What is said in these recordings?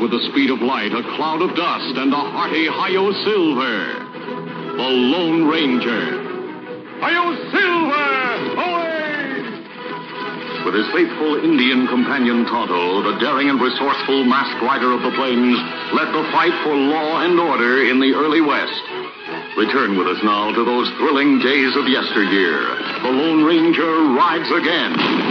with the speed of light, a cloud of dust, and a hearty Hi-Yo Silver. The Lone Ranger. Hi-Yo Silver! Away! With his faithful Indian companion Tonto, the daring and resourceful masked rider of the plains led the fight for law and order in the early West. Return with us now to those thrilling days of yesteryear. The Lone Ranger rides again.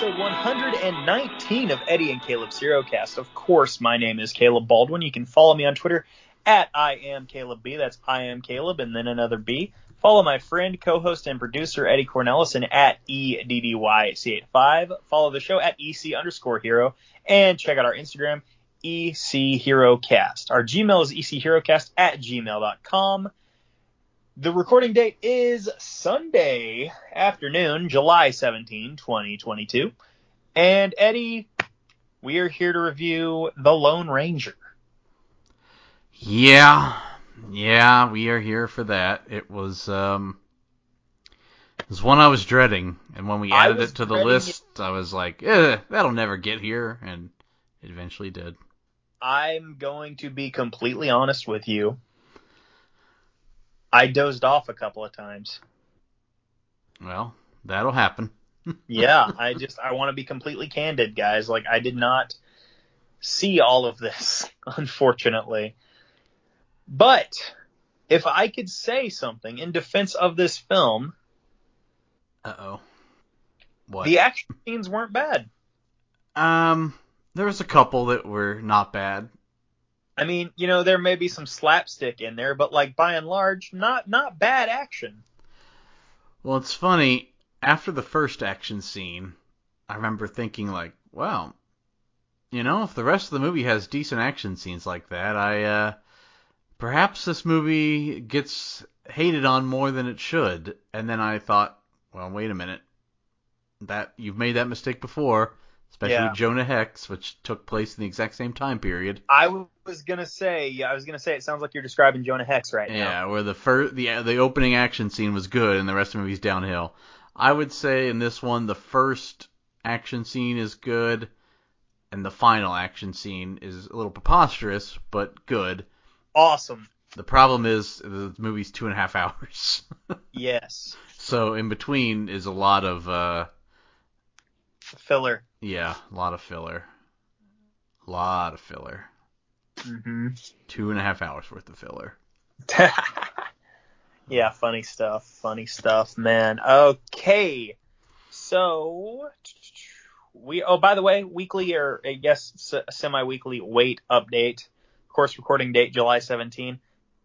Episode 119 of Eddie and Caleb's HeroCast. Of course, my name is Caleb Baldwin. You can follow me on Twitter at I am Caleb B. That's I am Caleb and then another B. Follow my friend, co-host, and producer Eddie Cornelison at EDDYC85. Follow the show at EC underscore hero and check out our Instagram, EC HeroCast. Our Gmail is ECHeroCast at gmail.com. The recording date is Sunday afternoon, July 17, 2022. And Eddie, we are here to review The Lone Ranger. Yeah, yeah, we are here for that. It was um, it was one I was dreading, and when we added it to the list, I was like, eh, that'll never get here, and it eventually did. I'm going to be completely honest with you. I dozed off a couple of times. Well, that'll happen. Yeah, I just I want to be completely candid, guys. Like I did not see all of this, unfortunately. But if I could say something in defense of this film, Uh oh. What? the action scenes weren't bad. um, there was a couple that were not bad. I mean, you know, there may be some slapstick in there, but like by and large, not not bad action. Well, it's funny. After the first action scene, I remember thinking like, wow, you know, if the rest of the movie has decent action scenes like that, I uh perhaps this movie gets hated on more than it should. And then I thought, well, wait a minute. That you've made that mistake before, especially Yeah. Jonah Hex, which took place in the exact same time period. I was gonna say, yeah, I was gonna say, it sounds like you're describing Jonah Hex right now. Yeah, where the first the the opening action scene was good and the rest of the movie's downhill. I would say in this one the first action scene is good and the final action scene is a little preposterous but good. Awesome. The problem is the movie's two and a half hours, Yes. so in between is a lot of uh Filler. yeah, a lot of filler, a lot of filler. hmm Two and a half hours worth of filler. yeah, funny stuff. Funny stuff, man. Okay. So we oh by the way, weekly or I guess semi-weekly weight update. Of course, recording date July 17.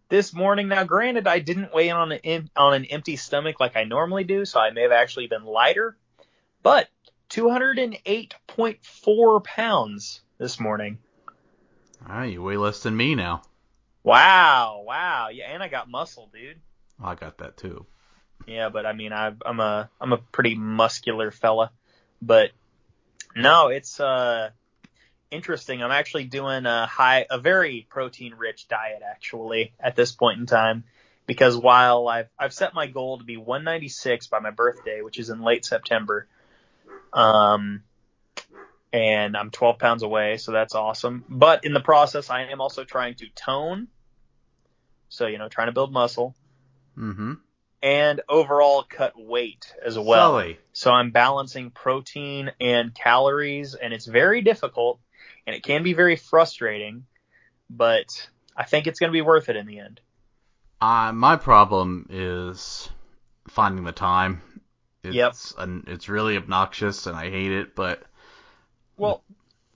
This morning, now granted, I didn't weigh in on an on an empty stomach like I normally do, so I may have actually been lighter, but 208.4 pounds this morning. Ah, you weigh less than me now. Wow, wow, yeah, and I got muscle, dude. I got that too. Yeah, but I mean, I, I'm a I'm a pretty muscular fella, but no, it's uh interesting. I'm actually doing a high, a very protein rich diet actually at this point in time, because while I've I've set my goal to be 196 by my birthday, which is in late September, um, and I'm 12 pounds away, so that's awesome. But in the process, I am also trying to tone, so you know, trying to build muscle Mm-hmm. and overall cut weight as well. Sully. So I'm balancing protein and calories, and it's very difficult, and it can be very frustrating, but I think it's going to be worth it in the end. Uh, my problem is finding the time. It's, Yep. an, it's really obnoxious and I hate it, but Well,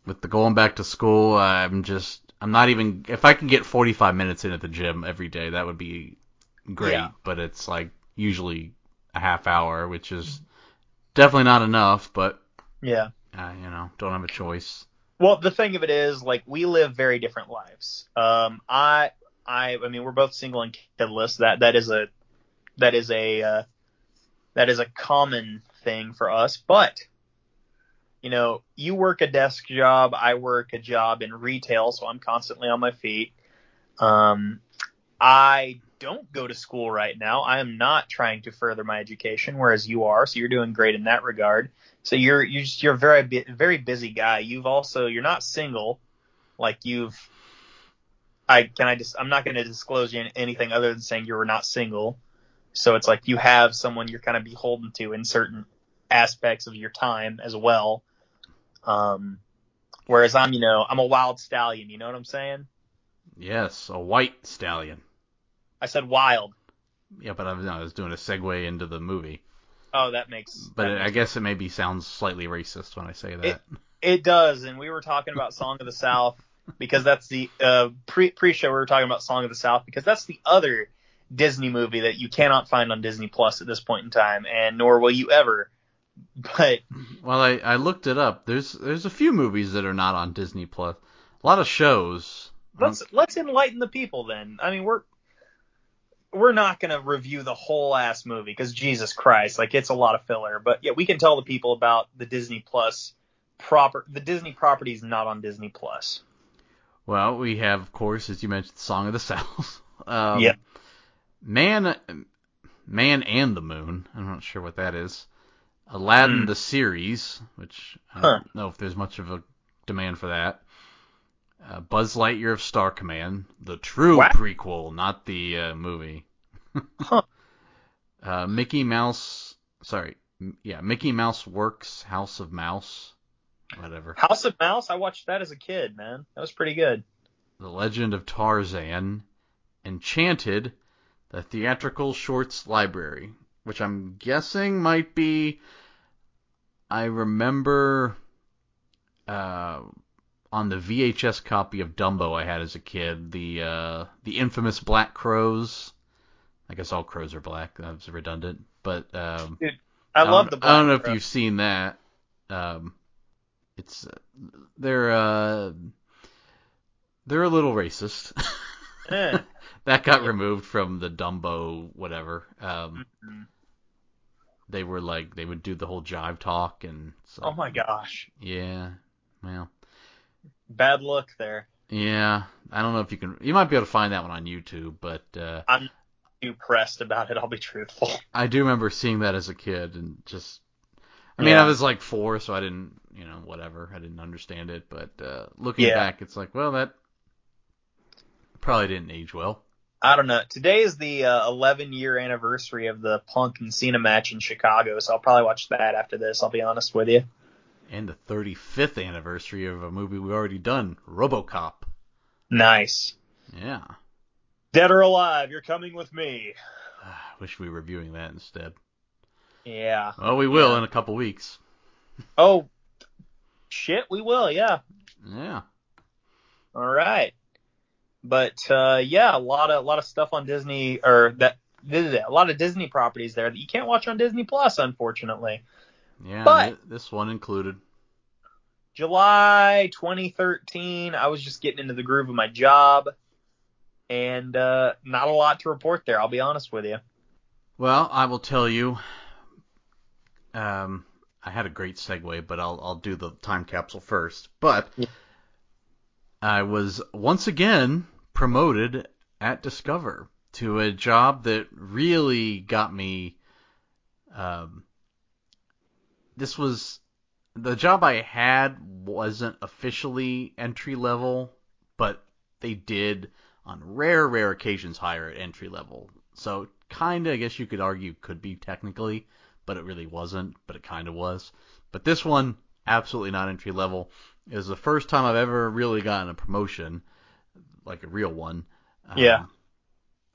with the going back to school, I'm just, I'm not even, if I can get 45 minutes in at the gym every day, that would be great, Yeah. but it's like usually a half hour, which is definitely not enough, but, yeah. uh, you know, don't have a choice. Well, the thing of it is, like, we live very different lives. Um, I, I, I mean, we're both single and kidless. That, that is a, that is a, uh, that is a common thing for us. But you know, you work a desk job, I work a job in retail, so I'm constantly on my feet. Um, I don't go to school right now. I am not trying to further my education, whereas you are. So you're doing great in that regard. So you're you're just, you're a very very busy guy. You've also you're not single, like you've. I can I just I'm not going to disclose anything other than saying you were not single. So it's like you have someone you're kind of beholden to in certain aspects of your time as well. Um, whereas I'm, you know, I'm a wild stallion. You know what I'm saying? Yes, a white stallion. I said wild. Yeah, but I was, I was doing a segue into the movie. Oh, that makes. But that it, makes I guess it maybe sounds slightly racist when I say that. It, it does, and we were talking about Song of the South because that's the uh, pre pre show. We were talking about Song of the South because that's the other Disney movie that you cannot find on Disney Plus at this point in time, and nor will you ever. But well, I, I looked it up. There's there's a few movies that are not on Disney Plus. A lot of shows. let's let's enlighten the people then. I mean, we're we're not going to review the whole ass movie because Jesus Christ, like it's a lot of filler. But yeah, we can tell the people about the Disney Plus proper. The Disney property is not on Disney Plus. Well, we have, of course, as you mentioned, Song of the South. Um, Yep. Man, Man and the Moon. I'm not sure what that is. Aladdin Hmm. the series, which I don't know if there's much of a demand for that. Uh, Buzz Lightyear of Star Command, the true Wow. prequel, not the uh, movie. Huh. Uh, Mickey Mouse, sorry, yeah, Mickey Mouse Works House of Mouse, whatever. House of Mouse. I watched that as a kid, man. That was pretty good. The Legend of Tarzan, Enchanted, the theatrical shorts library, which I'm guessing might be. I remember uh, on the VHS copy of Dumbo I had as a kid, the uh, the infamous Black Crows. I guess all crows are black. That was redundant, but um, I don't- love the. I don't know Black if you've seen that. Um, it's uh, they're uh, they're a little racist. Eh. That got removed from the Dumbo whatever. Um, Mhm. they were like they would do the whole jive talk and so, Oh my gosh, yeah. Well, bad luck there. yeah. I don't know if you can. You might be able to find that one on YouTube, but uh, I'm too pressed about it. I'll be truthful. I do remember seeing that as a kid and just. I mean, Yeah. I was like four, so I didn't, you know, whatever. I didn't understand it, but uh, looking Yeah. back, it's like, well, that probably didn't age well. I don't know. Today is the uh, 11 year anniversary of the Punk and Cena match in Chicago, so I'll probably watch that after this. I'll be honest with you. And the 35th anniversary of a movie we've already done, RoboCop. Nice. Yeah. Dead or alive, you're coming with me. I wish we were reviewing that instead. Yeah. Well, we will Yeah. in a couple weeks. Oh, shit, we will. Yeah. Yeah. All right. But uh, yeah, a lot of a lot of stuff on Disney or that a lot of Disney properties there that you can't watch on Disney Plus, unfortunately. Yeah. But- this one included. July 2013, I was just getting into the groove of my job, and uh, not a lot to report there. I'll be honest with you. Well, I will tell you. Um, I had a great segue, but I'll I'll do the time capsule first. But Yeah. I was once again promoted at Discover to a job that really got me. Um, this was the job I had wasn't officially entry level, but they did on rare, rare occasions hire at entry level. So kind of, I guess you could argue, could be technically, but it really wasn't. But it kind of was. But this one, absolutely not entry level. It was the first time I've ever really gotten a promotion, like a real one. Yeah.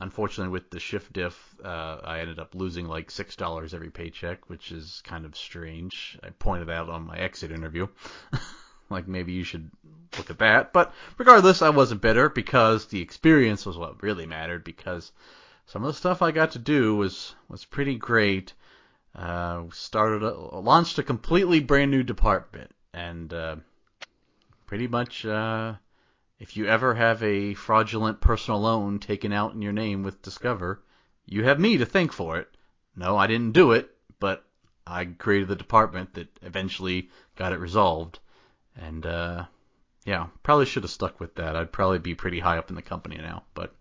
Unfortunately, with the shift diff, uh, I ended up losing like six dollars every paycheck, which is kind of strange. I pointed out on my exit interview. like maybe you should look at that. But regardless, I wasn't bitter because the experience was what really mattered. Because some of the stuff I got to do was was pretty great. Uh, started a, launched a completely brand new department, and uh, pretty much uh, if you ever have a fraudulent personal loan taken out in your name with Discover, you have me to thank for it. No, I didn't do it, but I created the department that eventually got it resolved. And uh, yeah, probably should have stuck with that. I'd probably be pretty high up in the company now, but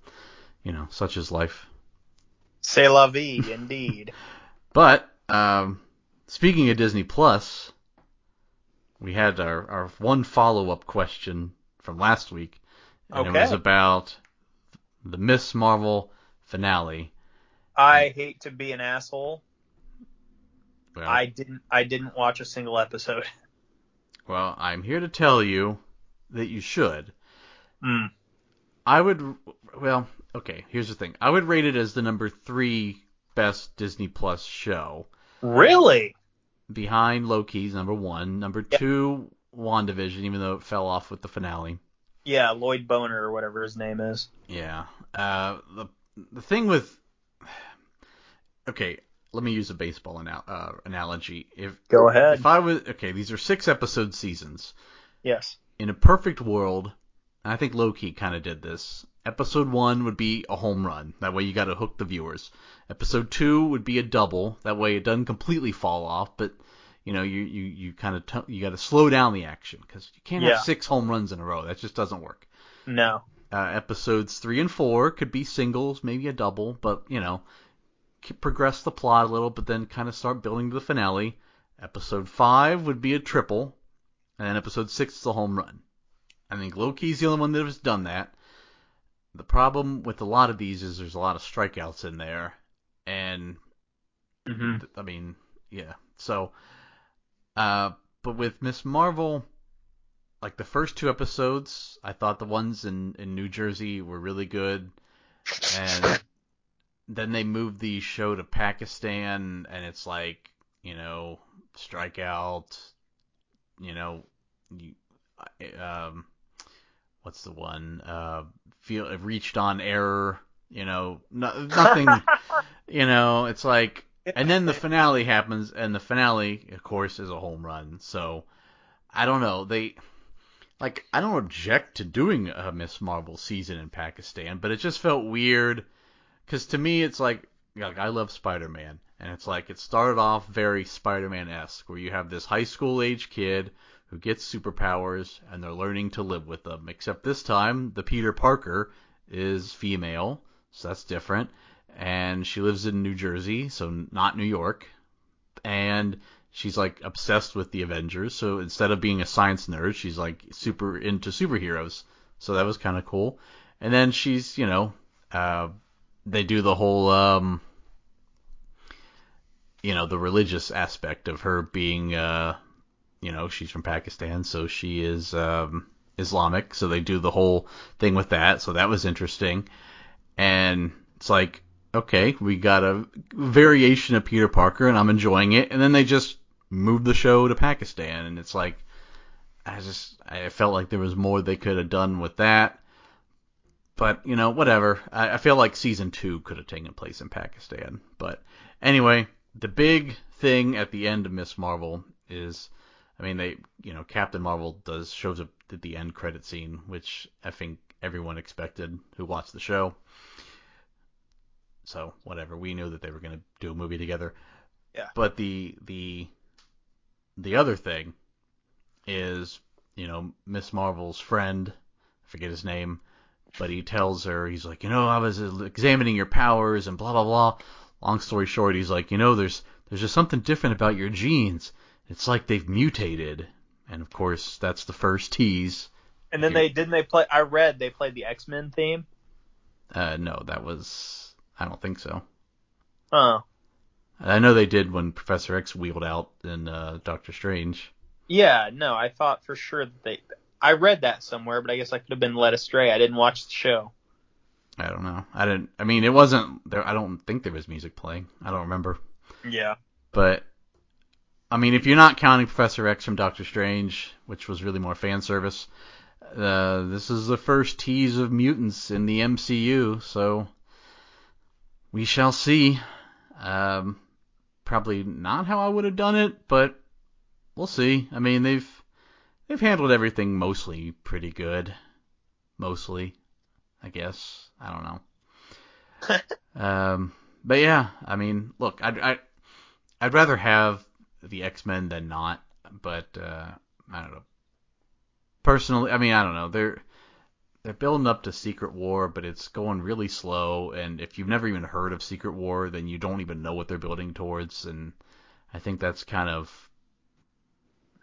you know, such is life. C'est la vie, indeed. But um, speaking of Disney Plus, we had our, our one follow up question from last week, and Okay. it was about the Miss Marvel finale. I hate to be an asshole. Well, I didn't. I didn't watch a single episode. well, I'm here to tell you that you should. Hmm. I would, well, okay. Here's the thing. I would rate it as the number three best Disney Plus show. Really? Behind Loki's number one, number Yeah. two WandaVision, even though it fell off with the finale. Yeah, Lloyd Boner or whatever his name is. Yeah. Uh, the the thing with okay, let me use a baseball anal- uh, analogy. If Go ahead. if I was okay, these are six episode seasons. Yes. In a perfect world, and I think Loki kind of did this. Episode one would be a home run. That way you got to hook the viewers. Episode two would be a double. That way it doesn't completely fall off, but you know you you you kind of t- you got to slow down the action because you can't Yeah. have six home runs in a row. That just doesn't work. No. Uh, episodes three and four could be singles, maybe a double, but you know, progress the plot a little, but then kind of start building to the finale. Episode five would be a triple, and then episode six is a home run. I think Loki's the only one that has done that. The problem with a lot of these is there's a lot of strikeouts in there, and hmm I mean, yeah. So, uh, but with Miss Marvel, like the first two episodes, I thought the ones in in New Jersey were really good, and then they moved the show to Pakistan, and it's like, you know, strikeout, you know, you, um, what's the one? Uh, feel reached on error, you know, no, nothing. you know, it's like, and then the finale happens, and the finale, of course, is a home run. So I don't know. They like I don't object to doing a Miss Marvel season in Pakistan, but it just felt weird because to me it's like like I love Spider-Man, and it's like it started off very Spider-Man esque, where you have this high school age kid who gets superpowers, and they're learning to live with them. Except this time, the Peter Parker is female, so that's different and she lives in New Jersey, so not New York. And she's like obsessed with the Avengers, so instead of being a science nerd, she's like super into superheroes. So that was kind of cool. And then she's, you know, uh, they do the whole, um, you know, the religious aspect of her being, uh, you know, she's from Pakistan, so she is um, Islamic. So they do the whole thing with that. So that was interesting. And it's like, okay, we got a variation of Peter Parker, and I'm enjoying it. And then they just moved the show to Pakistan, and it's like, I just, I felt like there was more they could have done with that. But you know, whatever. I, I feel like season two could have taken place in Pakistan. But anyway, the big thing at the end of Miss Marvel is, I mean, they, you know, Captain Marvel does shows up at the end credit scene, which I think everyone expected who watched the show. So whatever, we knew that they were going to do a movie together. Yeah. But the the the other thing is, you know, Miss Marvel's friend, I forget his name, but he tells her, he's like, you know, I was examining your powers and blah blah blah. Long story short, he's like, you know, there's there's just something different about your genes. It's like they've mutated. And of course, that's the first tease. And then they didn't they play. I read they played the X Men theme. Uh, no, that was I don't think so. Oh, I know they did when Professor X wheeled out in uh, Doctor Strange. yeah. No, I thought for sure that they. I read that somewhere, but I guess I could have been led astray. I didn't watch the show. I don't know. I didn't. I mean, it wasn't there. I don't think there was music playing. I don't remember. Yeah. But I mean, if you're not counting Professor X from Doctor Strange, which was really more fan service, uh, this is the first tease of mutants in the MCU. So we shall see. Um, probably not how I would have done it, but we'll see. I mean, they've they've handled everything mostly pretty good. Mostly, I guess. I don't know. um, but yeah, I mean, look, I, I I'd rather have the X Men than not, but uh, I don't know. Personally, I mean, I don't know. They're they're building up to Secret War, but it's going really slow. And if you've never even heard of Secret War, then you don't even know what they're building towards. And I think that's kind of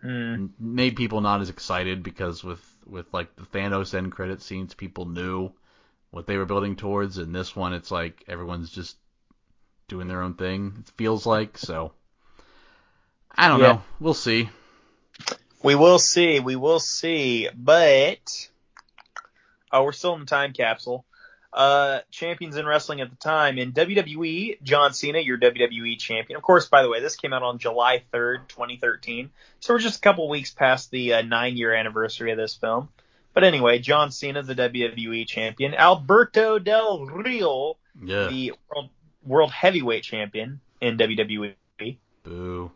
Mm. made people not as excited because with with like the Thanos end credit scenes, people knew what they were building towards, and this one, it's like everyone's just doing their own thing. It feels like so. I don't Yeah. know. We'll see. We will see. We will see. But oh, we're still in the time capsule. Uh, champions in wrestling at the time in WWE, John Cena, your WWE champion. Of course, by the way, this came out on July 3rd, 2013. So we're just a couple weeks past the uh, nine year anniversary of this film. But anyway, John Cena, the WWE champion. Alberto Del Rio, Yeah. the world, world heavyweight champion in WWE. Boo.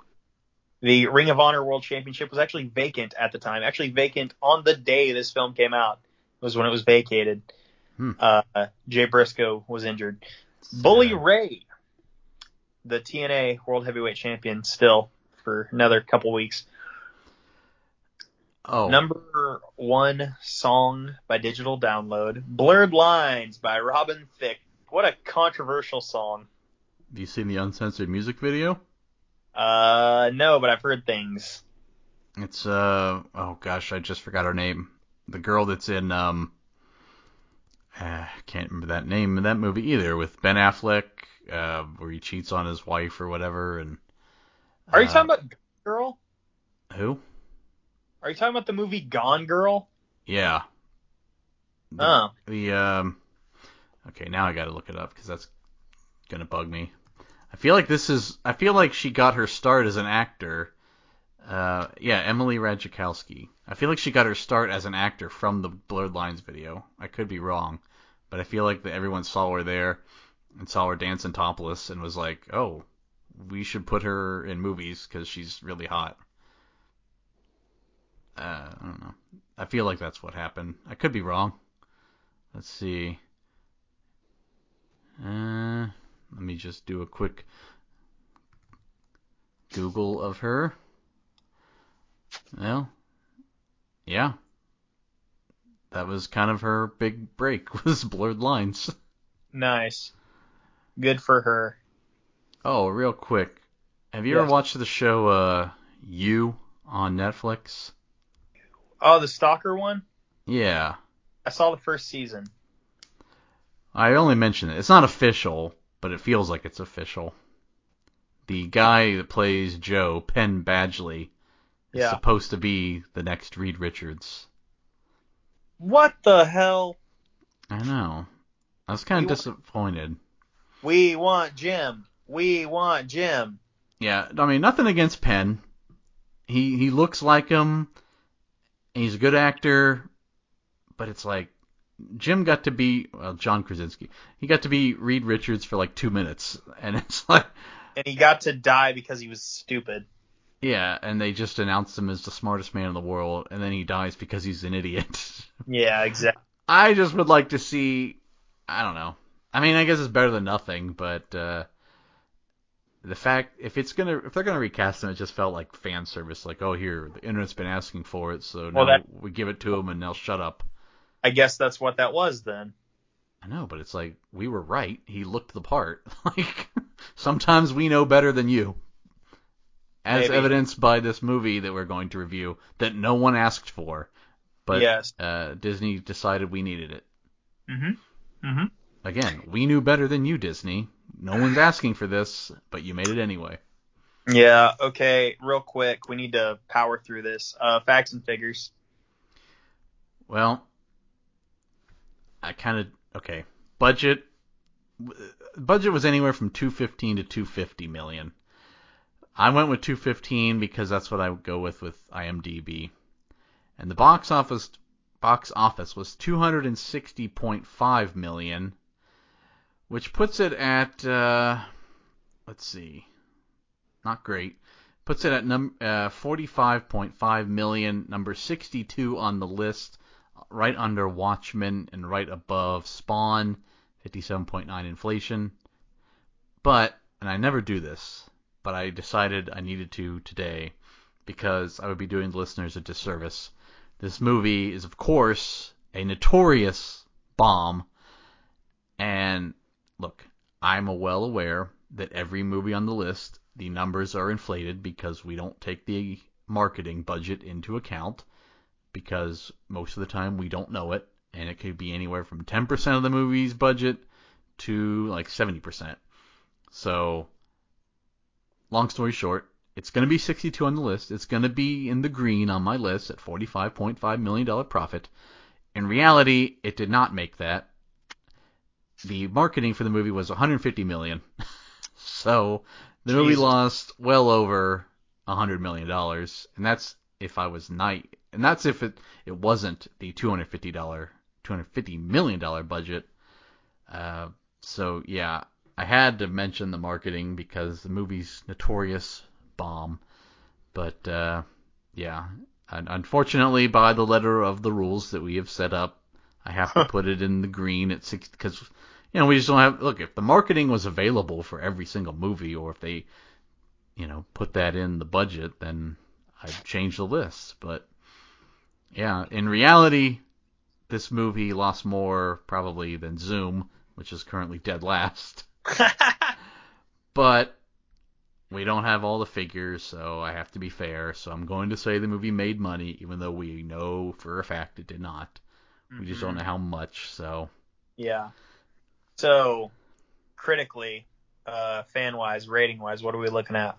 The Ring of Honor World Championship was actually vacant at the time. Actually vacant on the day this film came out. Was when it was vacated. Hmm. Uh, Jay Briscoe was injured. Bully Ray, the TNA World Heavyweight Champion, still for another couple weeks. Oh. Number one song by digital download, "Blurred Lines" by Robin Thicke. What a controversial song. Have you seen the uncensored music video? Uh, no, but I've heard things. It's uh oh gosh, I just forgot her name. The girl that's in um uh, can't remember that name in that movie either with Ben Affleck, uh, where he cheats on his wife or whatever and Are you uh, talking about Girl? who? Are you talking about the movie Gone Girl? Yeah. The, Oh, the um okay, now I got to look it up cuz that's going to bug me. I feel like this is I feel like she got her start as an actor. Uh yeah, Emily Ratajkowski. I feel like she got her start as an actor from the Blurred Lines video. I could be wrong, but I feel like that everyone saw her there and saw her dancing topless and was like, "Oh, we should put her in movies cuz she's really hot." Uh, I don't know. I feel like that's what happened. I could be wrong. Let's see. Uh, let me just do a quick Google of her. Well, yeah. That was kind of her big break was blurred lines. nice. Good for her. Oh, real quick. Have you ever watched the show uh You on Netflix? Oh, the Stalker one? Yeah. I saw the first season. I only mention it. It's not official, but it feels like it's official. The guy that plays Joe, Penn Badgley, is Yeah. supposed to be the next Reed Richards. What the hell? I know. I was kind of want- disappointed. We want Jim. We want Jim. Yeah, I mean nothing against Penn. He he looks like him. He's a good actor, but it's like Jim got to be well John Krasinski. He got to be Reed Richards for like two minutes, and it's like And he got to die because he was stupid. Yeah, and they just announced him as the smartest man in the world, and then he dies because he's an idiot. Yeah, exactly. I just would like to see. I don't know. I mean, I guess it's better than nothing, but uh, the fact if it's gonna if they're gonna recast him, it just felt like fan service. Like, oh, here the internet's been asking for it, so now that- we give it to them, and they'll shut up. I guess that's what that was then. I know, but it's like we were right. He looked the part. Like sometimes we know better than you. As Maybe. evidenced by this movie that we're going to review that no one asked for, but yes. uh, Disney decided we needed it. Mm-hmm. Mm-hmm. Again, we knew better than you, Disney. No one's asking for this, but you made it anyway. Yeah, okay, real quick, we need to power through this. Uh, facts and figures. Well, I kind of okay. Budget budget was anywhere from 215 to 250 million. I went with 215 because that's what I would go with with IMDb. And the box office box office was 260.5 million, which puts it at uh, let's see, not great. Puts it at num uh, 45.5 million, number 62 on the list, right under Watchmen and right above Spawn, 57.9 inflation. But, and I never do this, but I decided I needed to today because I would be doing the listeners a disservice. This movie is, of course, a notorious bomb. And look, I'm well aware that every movie on the list, the numbers are inflated because we don't take the marketing budget into account because most of the time we don't know it. And it could be anywhere from 10% of the movie's budget to like 70%. So, long story short, it's going to be 62 on the list. It's going to be in the green on my list at $45.5 million profit. In reality, it did not make that. The marketing for the movie was 150 million. so, the Jesus. movie lost well over 100 million dollars, and that's if I was night, and that's if it it wasn't the 250 dollar 250 million dollar budget. Uh, so yeah, I had to mention the marketing because the movie's notorious bomb. But uh, yeah, unfortunately, by the letter of the rules that we have set up, I have to put it in the green at six because you know we just don't have. Look, if the marketing was available for every single movie, or if they, you know, put that in the budget, then I'd change the list. But yeah, in reality, this movie lost more probably than Zoom, which is currently dead last. but we don't have all the figures, so I have to be fair. So I'm going to say the movie made money, even though we know for a fact it did not. Mm-hmm. We just don't mm-hmm. know how much. So yeah. So critically, uh, fan wise, rating wise, what are we looking at?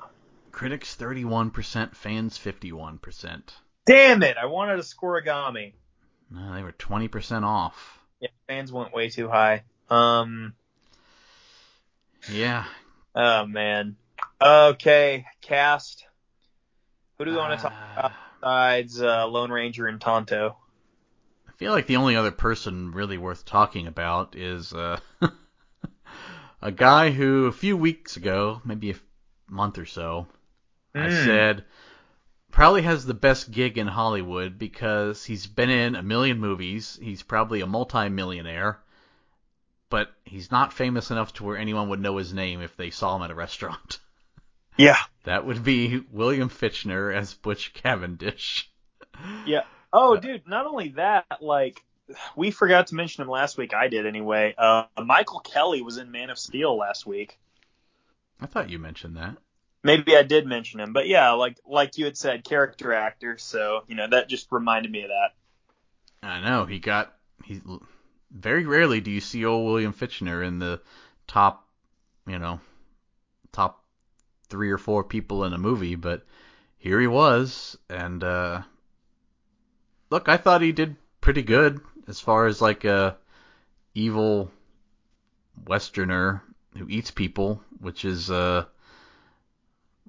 Critics 31%, fans 51%. Damn it! I wanted a scorigami. No, they were 20% off. Yeah, fans went way too high. Um. Yeah. Oh man. Okay, cast. Who do we want to talk about besides uh, Lone Ranger and Tonto? I feel like the only other person really worth talking about is uh, a guy who a few weeks ago, maybe a month or so, mm. I hmm. said probably has the best gig in Hollywood because he's been in a million movies. He's probably a multi-millionaire, but he's not famous enough to where anyone would know his name if they saw him at a restaurant. Yeah. That would be William Fichtner as Butch Cavendish. Yeah. Oh, dude, not only that, like, we forgot to mention him last week. I did anyway. Uh, Michael Kelly was in Man of Steel last week. I thought you mentioned that. Maybe I did mention him, but yeah, like like you had said, character actor. So you know that just reminded me of that. I know he got he. Very rarely do you see old William Fichtner in the top, you know, top three or four people in a movie, but here he was, and uh, look, I thought he did pretty good as far as like a evil Westerner who eats people, which is uh,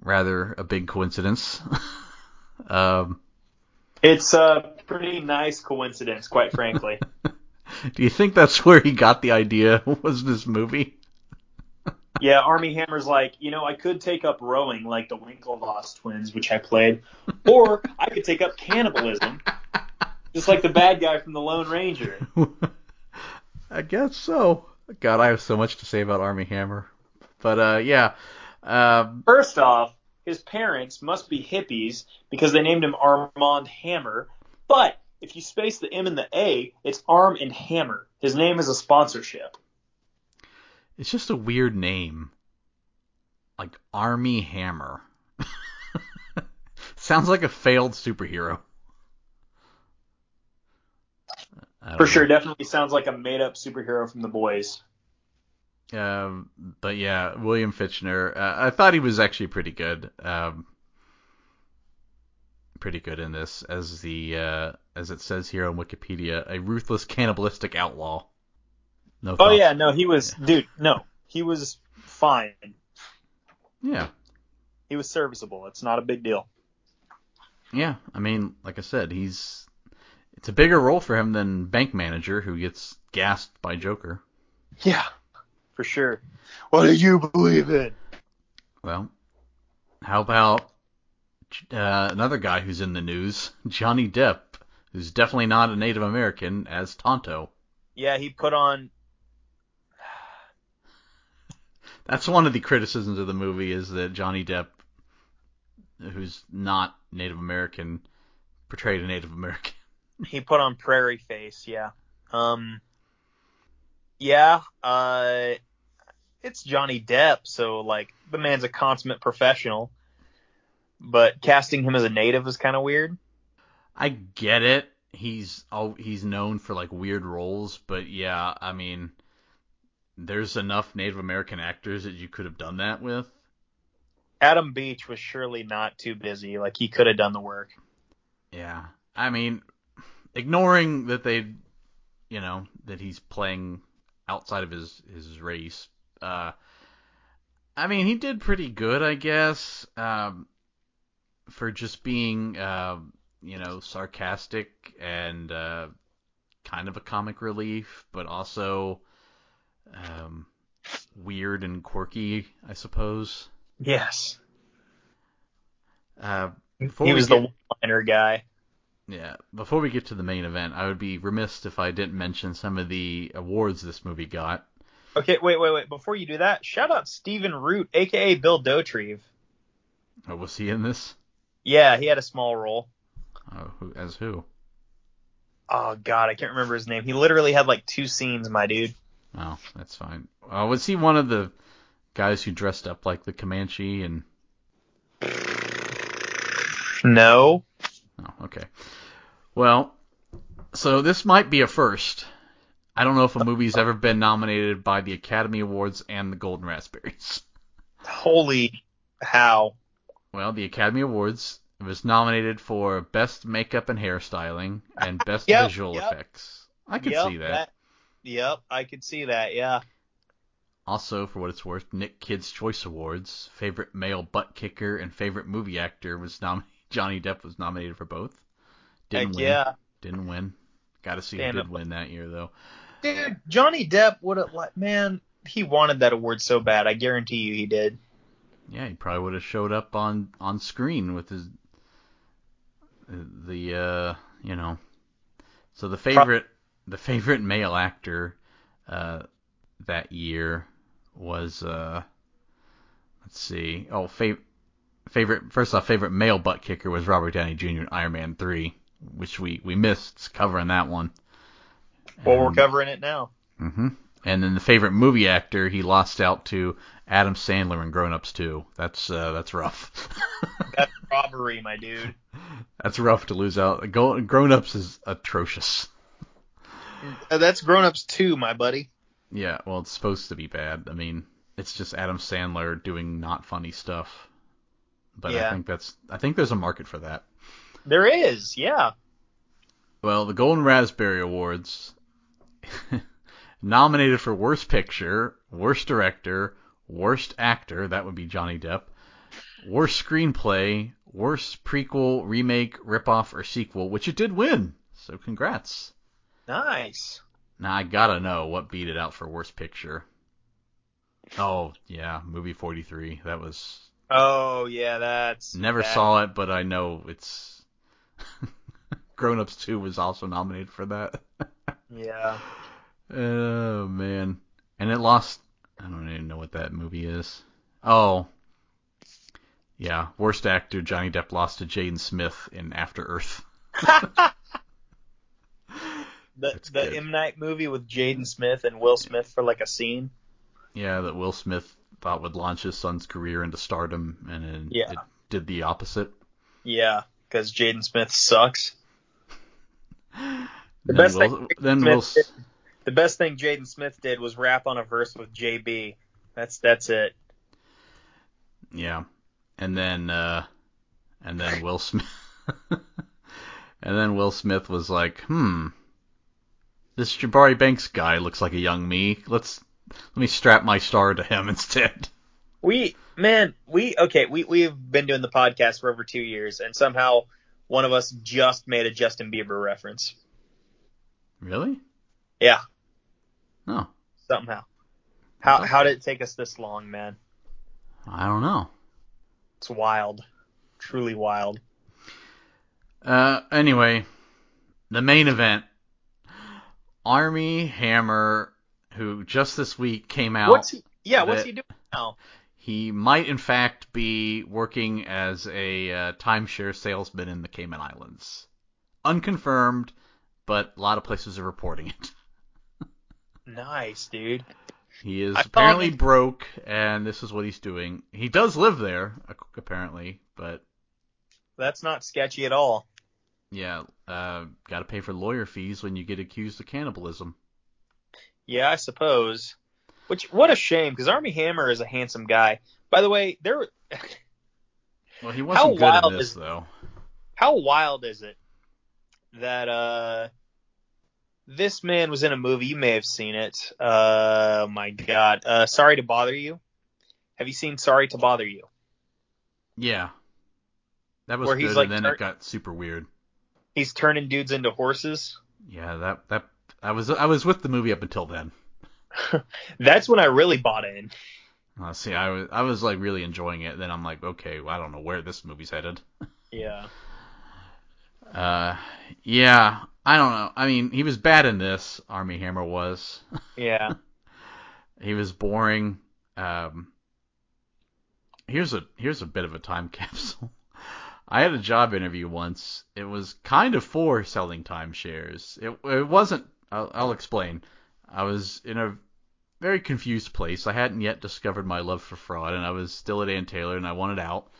rather a big coincidence. um, it's a pretty nice coincidence, quite frankly. Do you think that's where he got the idea? Was this movie? yeah, Armie Hammer's like, you know, I could take up rowing like the Winklevoss twins, which I played, or I could take up cannibalism, just like the bad guy from the Lone Ranger. I guess so. God, I have so much to say about Armie Hammer, but uh, yeah. Um, First off, his parents must be hippies because they named him Armand Hammer, but if you space the M and the A, it's Arm and Hammer. His name is a sponsorship. It's just a weird name. Like Armie Hammer. Sounds like a failed superhero. For sure, definitely sounds like a made up superhero from the boys. Um, but yeah, William Fichtner. Uh, I thought he was actually pretty good. Um, pretty good in this, as the uh, as it says here on Wikipedia, a ruthless cannibalistic outlaw. No. Oh yeah, no, he was, yeah. dude. No, he was fine. Yeah. He was serviceable. It's not a big deal. Yeah, I mean, like I said, he's it's a bigger role for him than bank manager who gets gassed by Joker. Yeah, for sure. What do you believe in? Well, how about uh, another guy who's in the news, Johnny Depp, who's definitely not a Native American, as Tonto. Yeah, he put on That's one of the criticisms of the movie is that Johnny Depp, who's not Native American, portrayed a Native American. He put on prairie face, yeah. Um, yeah, uh, it's Johnny Depp, so like the man's a consummate professional, but casting him as a native is kind of weird. I get it. He's oh he's known for like weird roles, but yeah, I mean, there's enough Native American actors that you could have done that with. Adam Beach was surely not too busy; like he could have done the work. Yeah, I mean, ignoring that they, you know, that he's playing outside of his his race. Uh, I mean, he did pretty good, I guess, um, for just being, uh, you know, sarcastic and uh, kind of a comic relief, but also um, weird and quirky, I suppose. Yes, Uh, he was get- the one-liner guy. Yeah, before we get to the main event, I would be remiss if I didn't mention some of the awards this movie got. Okay, wait, wait, wait. Before you do that, shout out Stephen Root, aka Bill Dauterive. Oh, was he in this? Yeah, he had a small role. Oh, who, as who? Oh God, I can't remember his name. He literally had like two scenes, my dude. Oh, that's fine. Uh, was he one of the guys who dressed up like the Comanche and? No. Oh, okay. Well, so this might be a first. I don't know if a movie's ever been nominated by the Academy Awards and the Golden Raspberries. Holy how? Well, the Academy Awards was nominated for Best Makeup and Hairstyling and Best Yep, Visual yep. Effects. I could Yep, see that. Yep, I could see that. Yeah. Also, for what it's worth, Nick Kids Choice Awards, favorite male butt kicker and favorite movie actor was nom- Johnny Depp was nominated for both. Didn't Heck win. yeah. Didn't win. Got to see who Damn did win that year though. Dude, Johnny Depp would have like man, he wanted that award so bad. I guarantee you he did. Yeah, he probably would have showed up on on screen with his the uh you know. So the favorite the favorite male actor uh that year was uh let's see. Oh, fav- favorite first off favorite male butt kicker was Robert Downey Jr. in Iron Man 3, which we we missed covering that one. Well, we're covering it now. hmm And then the favorite movie actor, he lost out to Adam Sandler in Grown Ups 2. That's uh, that's rough. That's robbery, my dude. that's rough to lose out. Go- Grown Ups is atrocious. Uh, That's Grown Ups 2, my buddy. Yeah, well, it's supposed to be bad. I mean, it's just Adam Sandler doing not funny stuff. But I think that's I think there's a market for that. There is, yeah. Well, the Golden Raspberry Awards nominated for Worst Picture, Worst Director, Worst Actor, that would be Johnny Depp, Worst Screenplay, Worst Prequel, Remake, Ripoff, or Sequel, which it did win. So congrats. Nice. Now I gotta know what beat it out for Worst Picture. Oh, yeah, movie 43. That was. Oh, yeah, that's. Never saw it, but I know it's. Grown Ups 2 was also nominated for that. Yeah. Oh man, and it lost. I don't even know what that movie is. Oh, yeah, worst actor Johnny Depp lost to Jaden Smith in After Earth. The, That's the good. M. Night movie with Jaden Smith and Will Smith for like a scene. Yeah, that Will Smith thought would launch his son's career into stardom, and then Yeah. it did the opposite. Yeah, because Jaden Smith sucks. The then best Will, thing then Smith Will, did- The best thing Jaden Smith did was rap on a verse with JB. That's that's it. yeah, and then uh, and then Will Smith, and then Will Smith was like, hmm, this Jabari Banks guy looks like a young me. Let's let me strap my star to him instead. We man, we okay, we we've been doing the podcast for over two years, and somehow one of us just made a Justin Bieber reference. Really? Yeah, No, somehow. How how did it take us this long, man? I don't know. It's wild, truly wild. Uh, anyway, the main event. Armie Hammer, who just this week came out. What's he? Yeah, what's he doing? now. He might, in fact, be working as a uh, timeshare salesman in the Cayman Islands. Unconfirmed, but a lot of places are reporting it. Nice, dude. He is I apparently broke, and this is what he's doing. He does live there, apparently, but That's not sketchy at all. yeah, uh, got to pay for lawyer fees when you get accused of cannibalism. Yeah, I suppose. Which what a shame because Armie Hammer is a handsome guy. By the way, there. Well, he wasn't good wild at this is- though. How wild is it that uh this man was in a movie? You may have seen it. Uh, oh my God. Uh, Sorry to bother you. Have you seen Sorry to Bother You? Yeah, that was Where good, he's, like, and then tur- it got super weird. He's turning dudes into horses. Yeah, that that I was I was with the movie up until then. That's when I really bought in. Uh, see, I was I was like really enjoying it. Then I'm like, okay, well, I don't know where this movie's headed. Yeah. Uh, yeah, I don't know. I mean, he was bad in this. Armie Hammer was. Yeah. he was boring. Um, here's a here's a bit of a time capsule. I had a job interview once. It was kind of for selling timeshares. It it wasn't. I'll, I'll explain. I was in a very confused place. I hadn't yet discovered my love for fraud, and I was still at Ann Taylor, and I wanted out.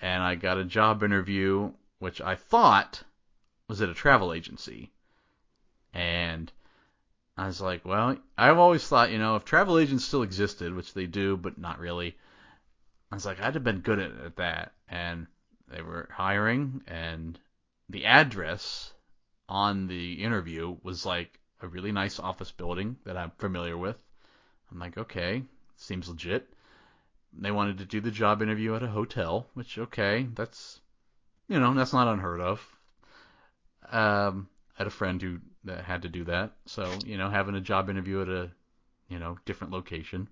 And I got a job interview, which I thought was at a travel agency. And I was like, well, I've always thought, you know, if travel agents still existed, which they do, but not really, I was like, I'd have been good at, at that. And they were hiring, and the address on the interview was like a really nice office building that I'm familiar with. I'm like, okay, seems legit. They wanted to do the job interview at a hotel, which okay, that's you know that's not unheard of. Um, I had a friend who had to do that, so you know having a job interview at a you know different location.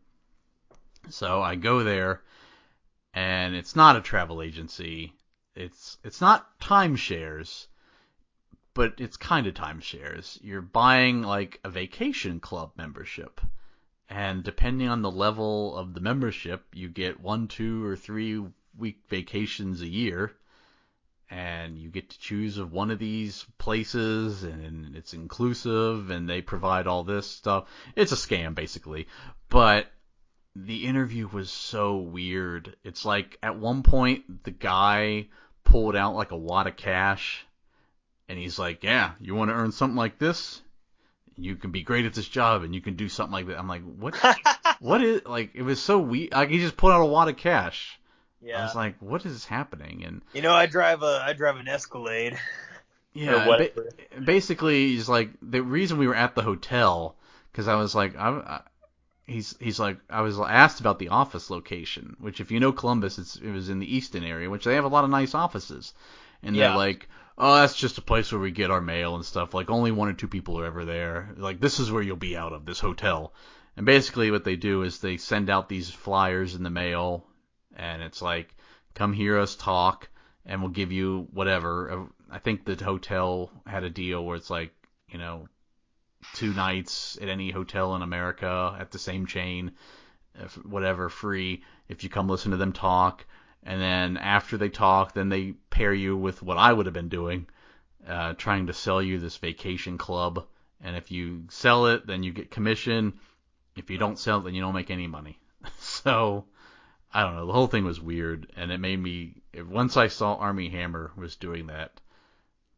So I go there, and it's not a travel agency. It's it's not timeshares, but it's kind of timeshares. You're buying like a vacation club membership. And depending on the level of the membership, you get one, two, or three week vacations a year. And you get to choose of one of these places, and it's inclusive, and they provide all this stuff. It's a scam, basically. But the interview was so weird. It's like at one point, the guy pulled out like a wad of cash, and he's like, Yeah, you want to earn something like this? You can be great at this job, and you can do something like that. I'm like, What? what is like it was so weird like he just pulled out a wad of cash i was like what is happening? And you know, I drive a I drive an Escalade. yeah ba- basically he's like the reason we were at the hotel because i was like I, I he's he's like i was asked about the office location which if you know columbus it's it was in the easton area which they have a lot of nice offices. And Yeah. they're like oh that's just a place where we get our mail and stuff. Like only one or two people are ever there. Like this is where you'll be out of this hotel. And basically what they do is they send out these flyers in the mail and it's like come hear us talk and we'll give you whatever. Uh, i think the hotel had a deal where it's like you know two nights at any hotel in america at the same chain whatever free if you come listen to them talk. And then after they talk then they pair you with what i would have been doing uh, trying to sell you this vacation club. And if you sell it then you get commission. If you don't sell it then you don't make any money. So I don't know. The whole thing was weird, and it made me. Once I saw Armie Hammer was doing that,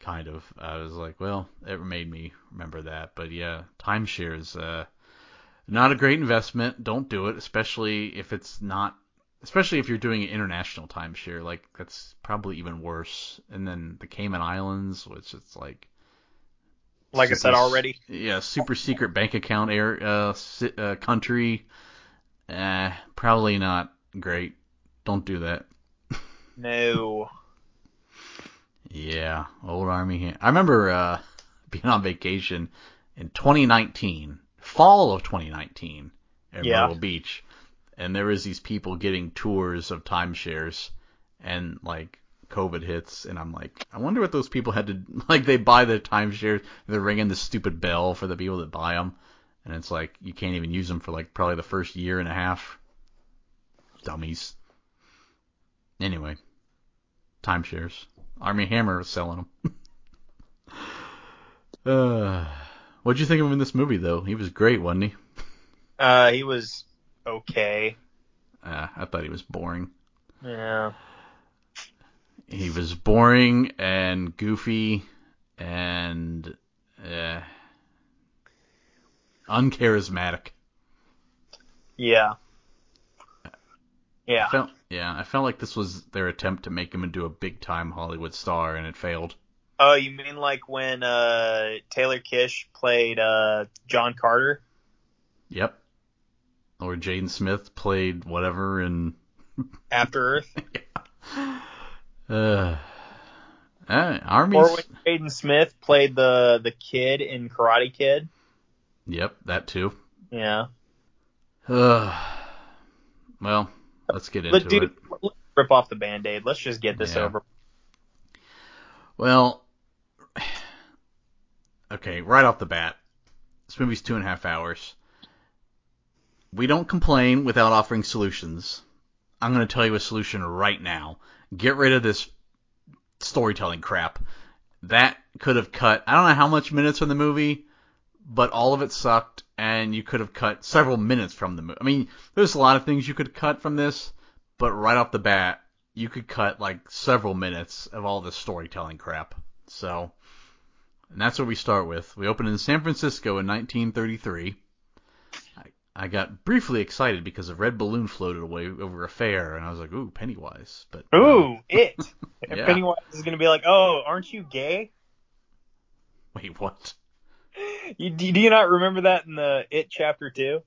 kind of, I was like, well, it made me remember that. But yeah, timeshares, uh, not a great investment. Don't do it, especially if it's not. Especially if you're doing an international timeshare, like that's probably even worse. And then the Cayman Islands, which it's like Like I said already. yeah, super secret bank account air uh, uh country. Eh, probably not great. Don't do that. No. Yeah, old Armie. I remember uh, being on vacation in 2019, fall of 2019, at Yeah. Myrtle Beach, and there was these people getting tours of timeshares, and like COVID hits, and I'm like, I wonder what those people had to like. They buy the timeshares, they're ringing the stupid bell for the people that buy them, and it's like you can't even use them for like probably the first year and a half. Dummies. Anyway, timeshares. Armie Hammer was selling them. uh, what'd you think of him in this movie, though? He was great, wasn't he? Uh, he was okay. Uh, I thought he was boring. Yeah. He was boring and goofy and uh, uncharismatic. Yeah. Yeah. I felt, yeah, I felt like this was their attempt to make him into a big time Hollywood star, and it failed. Oh, you mean like when uh, Taylor Kitsch played uh, John Carter? Yep. Or Jaden Smith played whatever in After Earth? uh, uh Armie. Or when Jaden Smith played the the kid in Karate Kid? Yep, that too. Yeah. Uh, well, let's get into But dude, it. let's rip off the band-aid. Let's just get this Yeah. over. Well, okay, right off the bat, this movie's two and a half hours. We don't complain without offering solutions. I'm going to tell you a solution right now. Get rid of this storytelling crap. That could have cut, I don't know how much minutes from the movie, but all of it sucked, and you could have cut several minutes from the movie. I mean, there's a lot of things you could cut from this, but right off the bat, you could cut like several minutes of all this storytelling crap. So, and that's what we start with. We open in San Francisco in 1933. I, I got briefly excited because a red balloon floated away over a fair, and I was like, "Ooh, Pennywise!" But no. Ooh, it. And Yeah. Pennywise is gonna be like, "Oh, aren't you gay?" wait, what? You, do, do you not remember that in the It chapter two,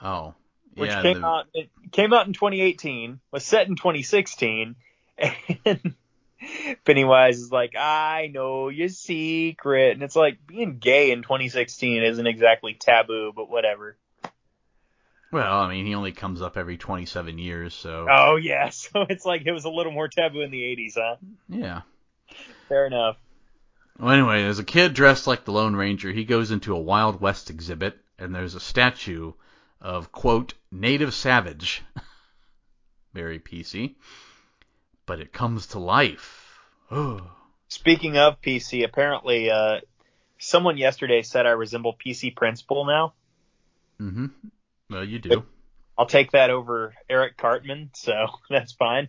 Oh, which yeah, came the- out? It came out in 2018, was set in 2016, and Pennywise is like, "I know your secret," and it's like being gay in 2016 isn't exactly taboo, but whatever. Well, I mean, he only comes up every 27 years, so Oh yeah, so it's like it was a little more taboo in the 80s, huh? yeah. Fair enough. Well, anyway, there's a kid dressed like the Lone Ranger. He goes into a Wild West exhibit, and there's a statue of, quote, native savage. Very PC. But it comes to life. Oh. Speaking of PC, apparently uh, someone yesterday said I resemble PC Principal now. Mm-hmm. Well, you do. I'll take that over Eric Cartman, so that's fine.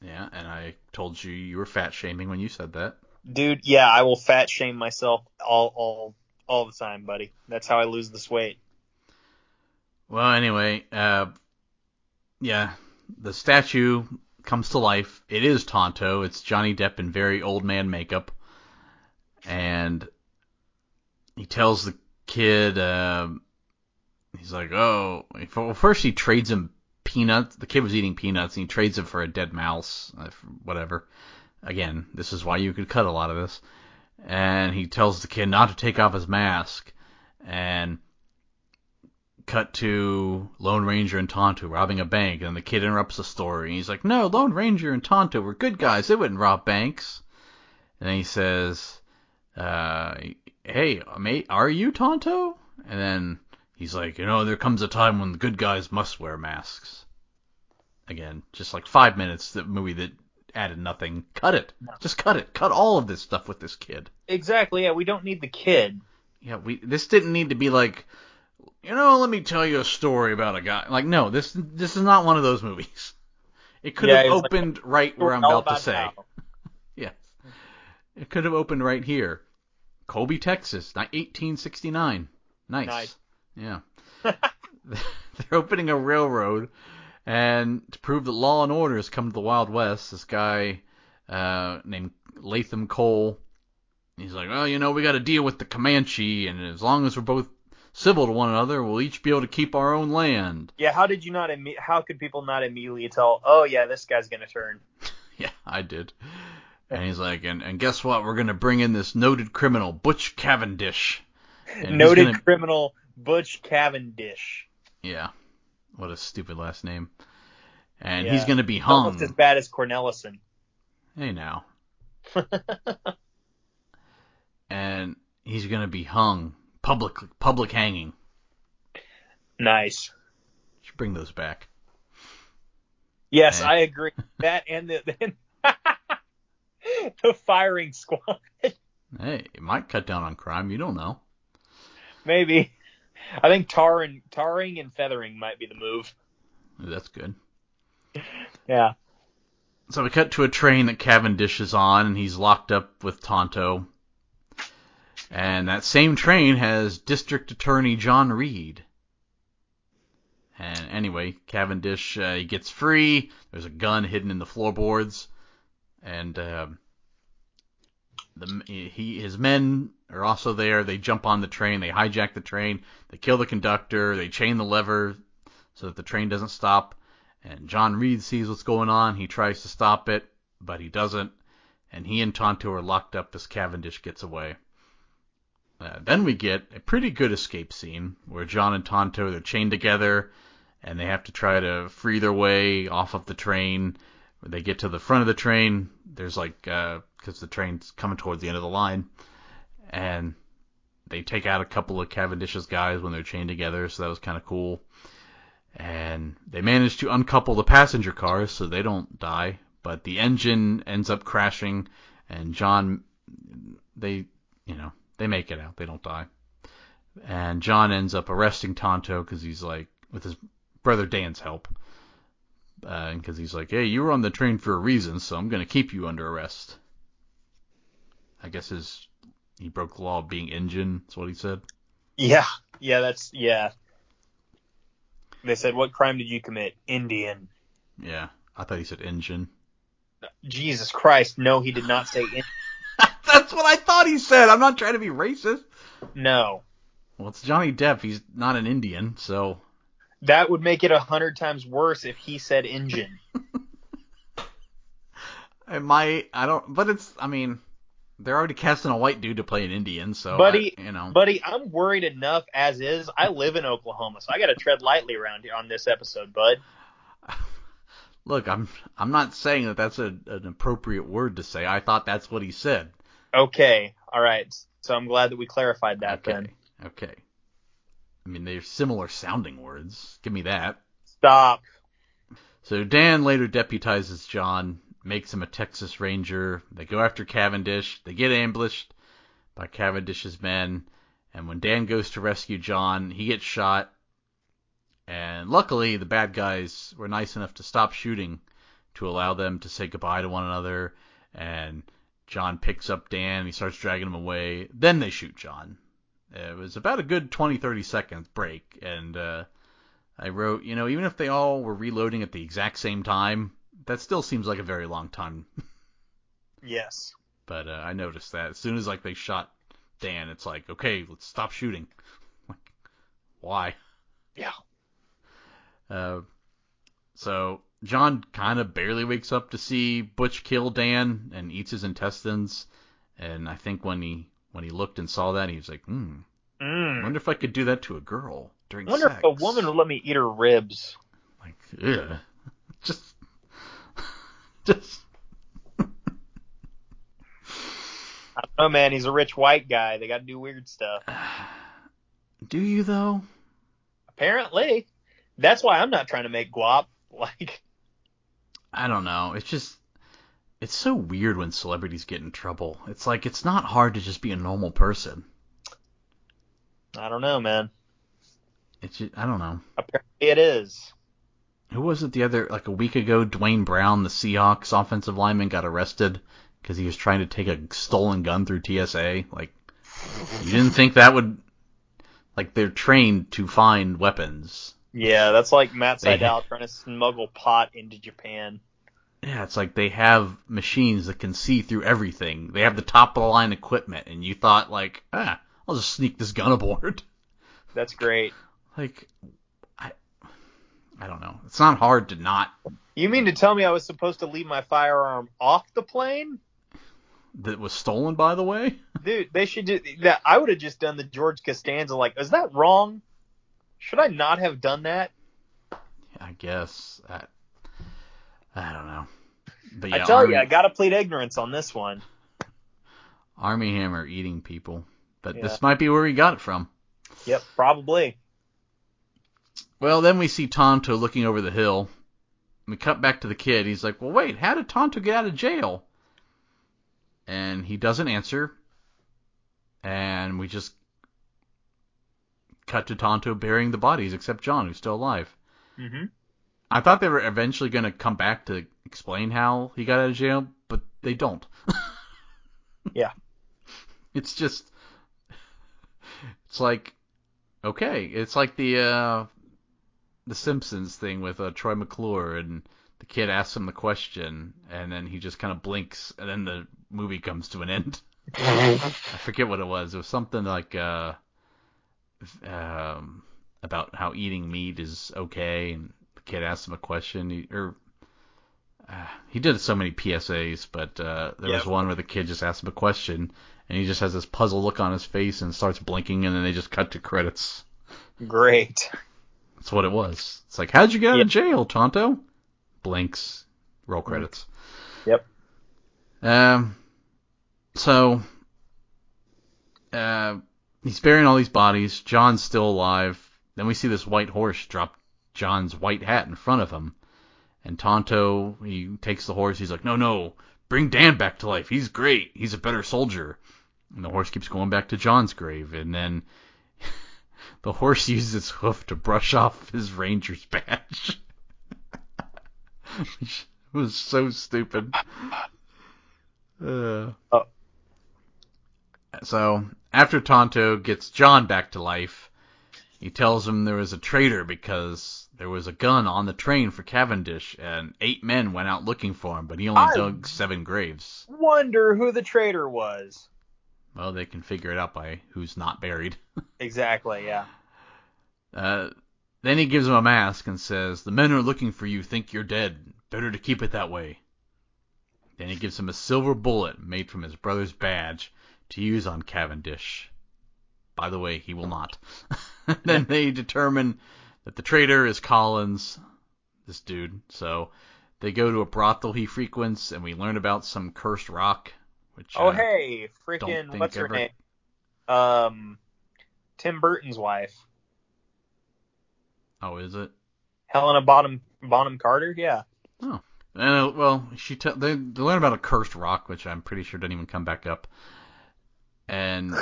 Yeah, and I told you you were fat shaming when you said that. Dude, yeah, I will fat shame myself all all all the time, buddy. That's how I lose this weight. Well, anyway, uh, yeah, the statue comes to life. It is Tonto. It's Johnny Depp in very old man makeup, and he tells the kid, uh, he's like, "Oh, well, first he trades him peanuts. The kid was eating peanuts, and he trades him for a dead mouse, uh, whatever." Again, this is why you could cut a lot of this. And he tells the kid not to take off his mask, and cut to Lone Ranger and Tonto robbing a bank, and the kid interrupts the story. And he's like, "No, Lone Ranger and Tonto were good guys. They wouldn't rob banks." And he says, uh, "Hey, mate, are you Tonto?" And then he's like, "You know, there comes a time when the good guys must wear masks." Again, just like five minutes, the movie that added nothing. Cut it. Just cut it. Cut all of this stuff with this kid. Exactly. Yeah, we don't need the kid. Yeah, we this didn't need to be like, you know, let me tell you a story about a guy. Like, no, this this is not one of those movies. It could Yeah, have it's like- opened right where I'm All about to say. Yes, it could have opened right here, Colby, Texas, 1869. Nice. Nice. Yeah. They're opening a railroad, and to prove that law and order has come to the Wild West, this guy uh, named Latham Cole, he's like, oh, you know, we got to deal with the Comanche, and as long as we're both civil to one another, we'll each be able to keep our own land. Yeah, how did you not? Imme- how could people not immediately tell? Oh yeah, this guy's gonna turn. Yeah, I did. And he's like, and, and guess what? We're gonna bring in this noted criminal, Butch Cavendish. Noted gonna- criminal Butch Cavendish. Yeah. What a stupid last name. And he's gonna be hung. Almost as bad as Cornelison. Hey now. and he's gonna be hung. Public public hanging. Nice. Should bring those back. Yes, Eh. I agree. That and the the firing squad. Hey, it might cut down on crime. You don't know. Maybe. I think tar and tarring and feathering might be the move. That's good. Yeah. So we cut to a train that Cavendish is on, and he's locked up with Tonto. And that same train has District Attorney John Reid. And anyway, Cavendish uh, he gets free. There's a gun hidden in the floorboards, and um the he his men are also there. They jump on the train. They hijack the train. They kill the conductor. They chain the lever so that the train doesn't stop. And John Reid sees what's going on. He tries to stop it, but he doesn't. And he and Tonto are locked up as Cavendish gets away. Uh, then we get a pretty good escape scene where John and Tonto they're chained together, and they have to try to free their way off of the train. When they get to the front of the train, there's like because the train's coming towards the end of the line, and they take out a couple of Cavendish's guys when they're chained together, so that was kind of cool. And they manage to uncouple the passenger cars so they don't die, but the engine ends up crashing, and John, they, you know, they make it out, they don't die. And John ends up arresting Tonto because he's like, with his brother Dan's help, uh, because he's like, hey, you were on the train for a reason, so I'm gonna keep you under arrest. I guess his he broke the law of being engine. That's what he said. Yeah. Yeah, that's yeah. They said, "What crime did you commit?" Indian. Yeah, I thought he said engine. Jesus Christ, no, he did not say in- That's what I thought he said. I'm not trying to be racist. no. Well, it's Johnny Depp. He's not an Indian, so That would make it a hundred times worse if he said engine. it might. I don't. But it's. I mean, they're already casting a white dude to play an Indian, so Buddy, I, you know. Buddy, I'm worried enough as is. I live in Oklahoma, so I got to tread lightly around here on this episode, bud. Look, I'm. I'm not saying that that's a, an appropriate word to say. I thought that's what he said. Okay, all right. So I'm glad that we clarified that okay. then. Okay. I mean, they're similar sounding words. Give me that. Stop. So Dan later deputizes John, makes him a Texas Ranger. They go after Cavendish. They get ambushed by Cavendish's men. And when Dan goes to rescue John, he gets shot. And luckily, the bad guys were nice enough to stop shooting to allow them to say goodbye to one another. And John picks up Dan and he starts dragging him away. Then they shoot John. It was about a good 20 30 second break. And uh, I wrote, you know, even if they all were reloading at the exact same time, that still seems like a very long time. Yes. But uh, I noticed that as soon as like they shot Dan, it's like, okay, let's stop shooting. Like, why? Yeah. Uh, so John kind of barely wakes up to see Butch kill Dan and eats his intestines. And I think when he when he looked and saw that, he was like, hmm, I Mm. wonder if I could do that to a girl during I wonder sex. if a woman would let me eat her ribs. Like, ugh. Just. I don't know, man. He's a rich white guy. They got to do weird stuff. Do you though? Apparently. That's why I'm not trying to make guap. Like, I don't know. It's just, it's so weird when celebrities get in trouble. It's like it's not hard to just be a normal person. I don't know, man. It's just, I don't know. Apparently it is. Who was it the other like a week ago? Duane Brown, the Seahawks offensive lineman, got arrested because he was trying to take a stolen gun through TSA. Like, you didn't think that would, like, they're trained to find weapons. Yeah, that's like Matt They- Seidel trying to smuggle pot into Japan. Yeah, it's like they have machines that can see through everything. They have the top of the line equipment, and you thought like, ah, I'll just sneak this gun aboard. That's great. Like, I don't know. It's not hard to not You mean to tell me I was supposed to leave my firearm off the plane? that was stolen, by the way. Dude, they should do that. I would have just done the George Costanza. Like, is that wrong? Should I not have done that? I guess. I, I don't know. But yeah, I tell Armie, you, I gotta plead ignorance on this one. Armie Hammer eating people. But Yeah. this might be where he got it from. Yep, probably. Well, then we see Tonto looking over the hill, we cut back to the kid. He's like, "Well, wait, how did Tonto get out of jail?" And he doesn't answer. And we just cut to Tonto burying the bodies, except John, who's still alive. Mm-hmm. I thought they were eventually going to come back to explain how he got out of jail, but they don't. Yeah. It's just, it's like, okay, it's like the uh, the Simpsons thing with uh, Troy McClure, and the kid asks him the question, and then he just kind of blinks, and then the movie comes to an end. I forget what it was. It was something like uh, um, about how eating meat is okay, and the kid asks him a question, he, or uh, he did so many PSAs, but uh, there was one where the kid just asked him a question, and he just has this puzzled look on his face and starts blinking, and then they just cut to credits. Great. That's what it was. It's like, how'd you get out of jail, Tonto? Blinks. Roll credits. Yep. Um. So. Uh, he's burying all these bodies. John's still alive. Then we see this white horse drop John's white hat in front of him. And Tonto, he takes the horse. He's like, no, no, bring Dan back to life. He's great. He's a better soldier. And the horse keeps going back to John's grave. And then the horse uses its hoof to brush off his ranger's badge. Which was so stupid. Uh, Oh. So, after Tonto gets John back to life, he tells him there was a traitor because there was a gun on the train for Cavendish, and eight men went out looking for him, but he only I- dug seven graves. Wonder who the traitor was. Well, they can figure it out by who's not buried. Exactly. Yeah. Uh, then he gives him a mask and says, The men are looking for you, think you're dead. Better to keep it that way. Then he gives him a silver bullet made from his brother's badge to use on Cavendish. By the way, he will not. then they determine that the traitor is Collins, this dude. So they go to a brothel he frequents, and we learn about some cursed rock. Which Oh hey, freaking what's her name? Um, Tim Burton's wife, oh, is it? Helena Bonham Bonham Carter. Yeah. And uh, well, she t- they, they learn about a cursed rock, which I'm pretty sure didn't even come back up. And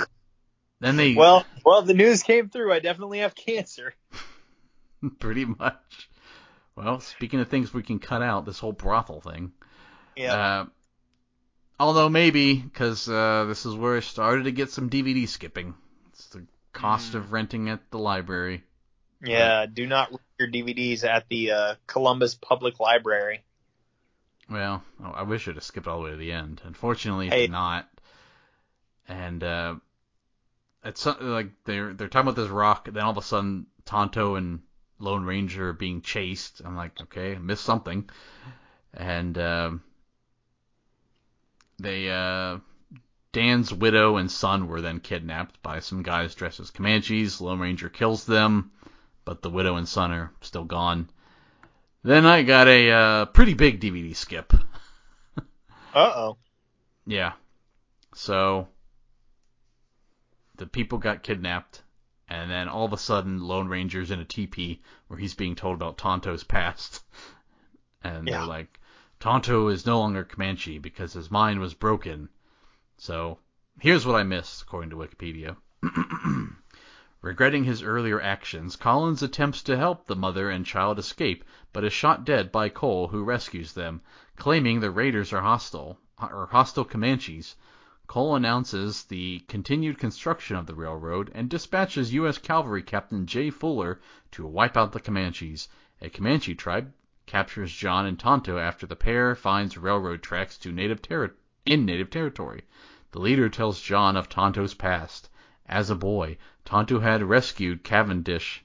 then they Well, well, the news came through. I definitely have cancer. pretty much. Well, speaking of things we can cut out, this whole brothel thing. Yeah. Uh, although maybe because uh, this is where I started to get some DVD skipping. It's the cost Mm. of renting at the library. yeah. Do not read your DVDs at the uh, Columbus Public Library. Well, oh, I wish I'd have skipped all the way to the end. Unfortunately, Hey. did not. And uh, it's like they're they're talking about this rock, and then all of a sudden Tonto and Lone Ranger are being chased. I'm like, okay, I missed something. And um they uh, Dan's widow and son were then kidnapped by some guys dressed as Comanches. Lone Ranger kills them, but the widow and son are still gone. Then I got a uh, pretty big DVD skip. Uh oh. Yeah. So the people got kidnapped, and then all of a sudden Lone Ranger's in a teepee where he's being told about Tonto's past. And Yeah. they're like, Tonto is no longer Comanche because his mind was broken. So here's what I missed, according to Wikipedia. Regretting his earlier actions, Collins attempts to help the mother and child escape, but is shot dead by Cole, who rescues them, claiming the raiders are hostile or hostile Comanches. Cole announces the continued construction of the railroad and dispatches U.S. Cavalry Captain Jay Fuller to wipe out the Comanches. A Comanche tribe captures John and Tonto after the pair finds railroad tracks to native terri- in native territory. The leader tells John of Tonto's past. As a boy, Tonto had rescued Cavendish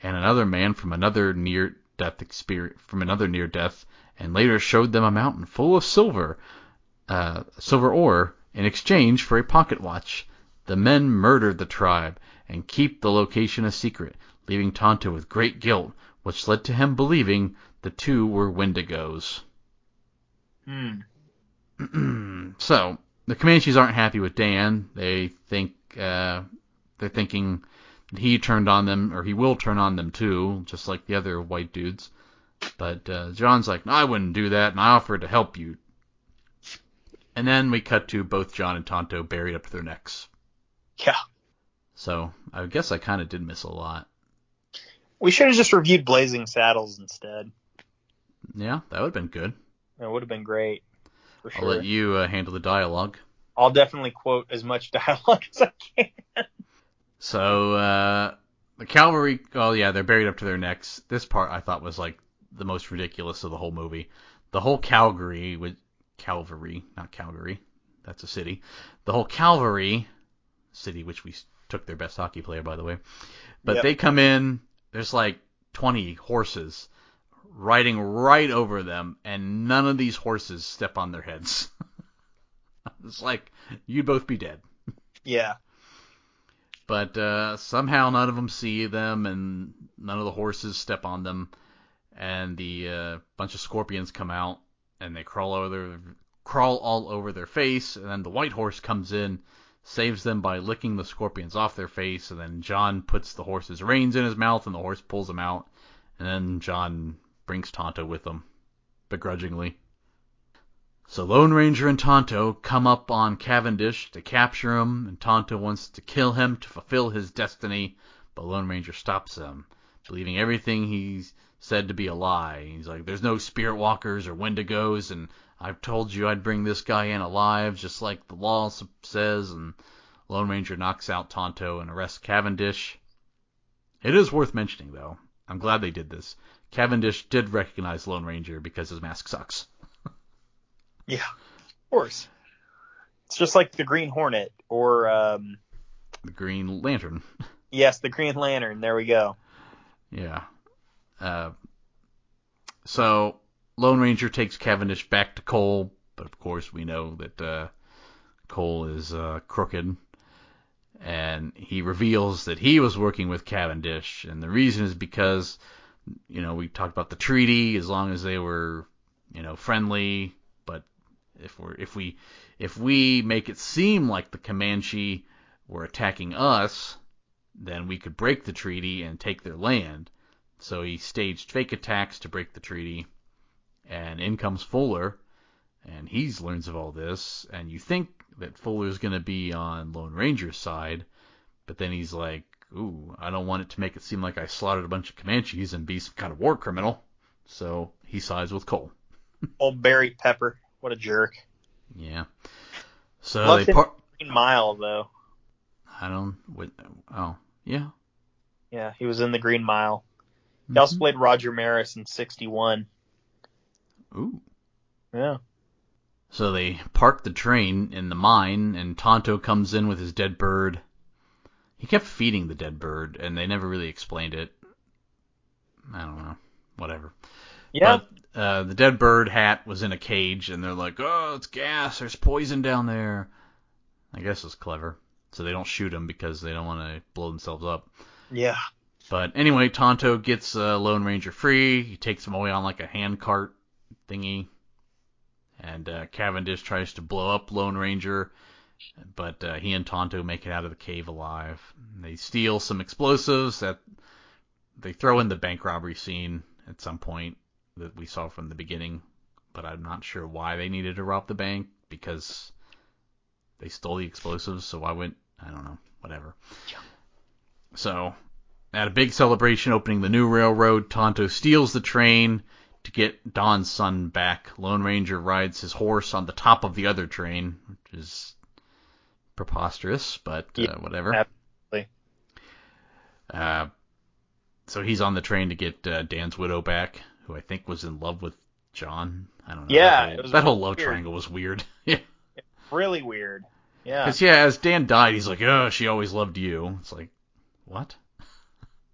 and another man from another near death experience from another near death, and later showed them a mountain full of silver, uh, silver ore in exchange for a pocket watch. The men murdered the tribe and keep the location a secret, leaving Tonto with great guilt, which led to him believing the two were Wendigos. Hmm. so the Comanches aren't happy with Dan. They think uh, they're thinking that he turned on them, or he will turn on them too, just like the other white dudes. But uh, John's like, no, I wouldn't do that, and I offered to help you. And then we cut to both John and Tonto buried up to their necks. Yeah. So I guess I kind of did miss a lot. We should have just reviewed Blazing Saddles instead. Yeah, that would have been good. It would have been great. For sure. I'll let you uh, handle the dialogue. I'll definitely quote as much dialogue as I can. So uh, the cavalry, oh yeah, they're buried up to their necks. This part I thought was like the most ridiculous of the whole movie. The whole Calgary with Calvary, not Calgary, that's a city. The whole Calvary city, which we took their best hockey player by the way, but Yep. they come in. There's like 20 horses riding right over them, and none of these horses step on their heads. it's like you'd both be dead. Yeah. but uh, somehow none of them see them, and none of the horses step on them, and the uh, bunch of scorpions come out, and they crawl over their crawl all over their face, and then the white horse comes in, saves them by licking the scorpions off their face, and then John puts the horse's reins in his mouth, and the horse pulls him out, and then John brings Tonto with him, begrudgingly. So Lone Ranger and Tonto come up on Cavendish to capture him, and Tonto wants to kill him to fulfill his destiny, but Lone Ranger stops him, believing everything he's said to be a lie. He's like, "There's no spirit walkers or wendigos, and I've told you I'd bring this guy in alive, just like the law says." And Lone Ranger knocks out Tonto and arrests Cavendish. It is worth mentioning, though. I'm glad they did this. Cavendish did recognize Lone Ranger because his mask sucks. Yeah. Of course. It's just like the Green Hornet or um The Green Lantern. yes, the Green Lantern. There we go. Yeah. Uh, so Lone Ranger takes Cavendish back to Cole, but of course we know that uh, Cole is uh, crooked, and he reveals that he was working with Cavendish, and the reason is because, you know, we talked about the treaty. As long as they were, you know, friendly, but if we're if we if we make it seem like the Comanche were attacking us, then we could break the treaty and take their land. So he staged fake attacks to break the treaty, and in comes Fuller, and he learns of all this, and you think that Fuller's going to be on Lone Ranger's side, but then he's like, ooh, I don't want it to make it seem like I slaughtered a bunch of Comanches and be some kind of war criminal. So he sides with Cole. Old Barry Pepper. What a jerk. Yeah. So Left they part. Green Mile though. I don't. What, oh, yeah. Yeah, he was in the Green Mile. He also Mhm. played Roger Maris in '61. Ooh. Yeah. So they park the train in the mine, and Tonto comes in with his dead bird. He kept feeding the dead bird, and they never really explained it. I don't know. Whatever. Yeah. But uh, the dead bird hat was in a cage, and they're like, "Oh, it's gas. There's poison down there." I guess it's clever, so they don't shoot him because they don't want to blow themselves up. yeah. But anyway, Tonto gets uh, Lone Ranger free. He takes him away on like a hand cart thingy. And uh, Cavendish tries to blow up Lone Ranger, but uh, he and Tonto make it out of the cave alive. They steal some explosives that they throw in the bank robbery scene at some point that we saw from the beginning, but I'm not sure why they needed to rob the bank because they stole the explosives. So why wouldn't I don't know, whatever. So at a big celebration opening the new railroad, Tonto steals the train to get Don's son back. Lone Ranger rides his horse on the top of the other train, which is preposterous, but uh, Yeah, whatever. absolutely. Uh, so he's on the train to get uh, Dan's widow back, who I think was in love with John. I don't know. Yeah, that whole, that whole love weird. triangle was weird. yeah. Really weird. Yeah. Because yeah, as Dan died, he's like, "Oh, she always loved you." It's like, what?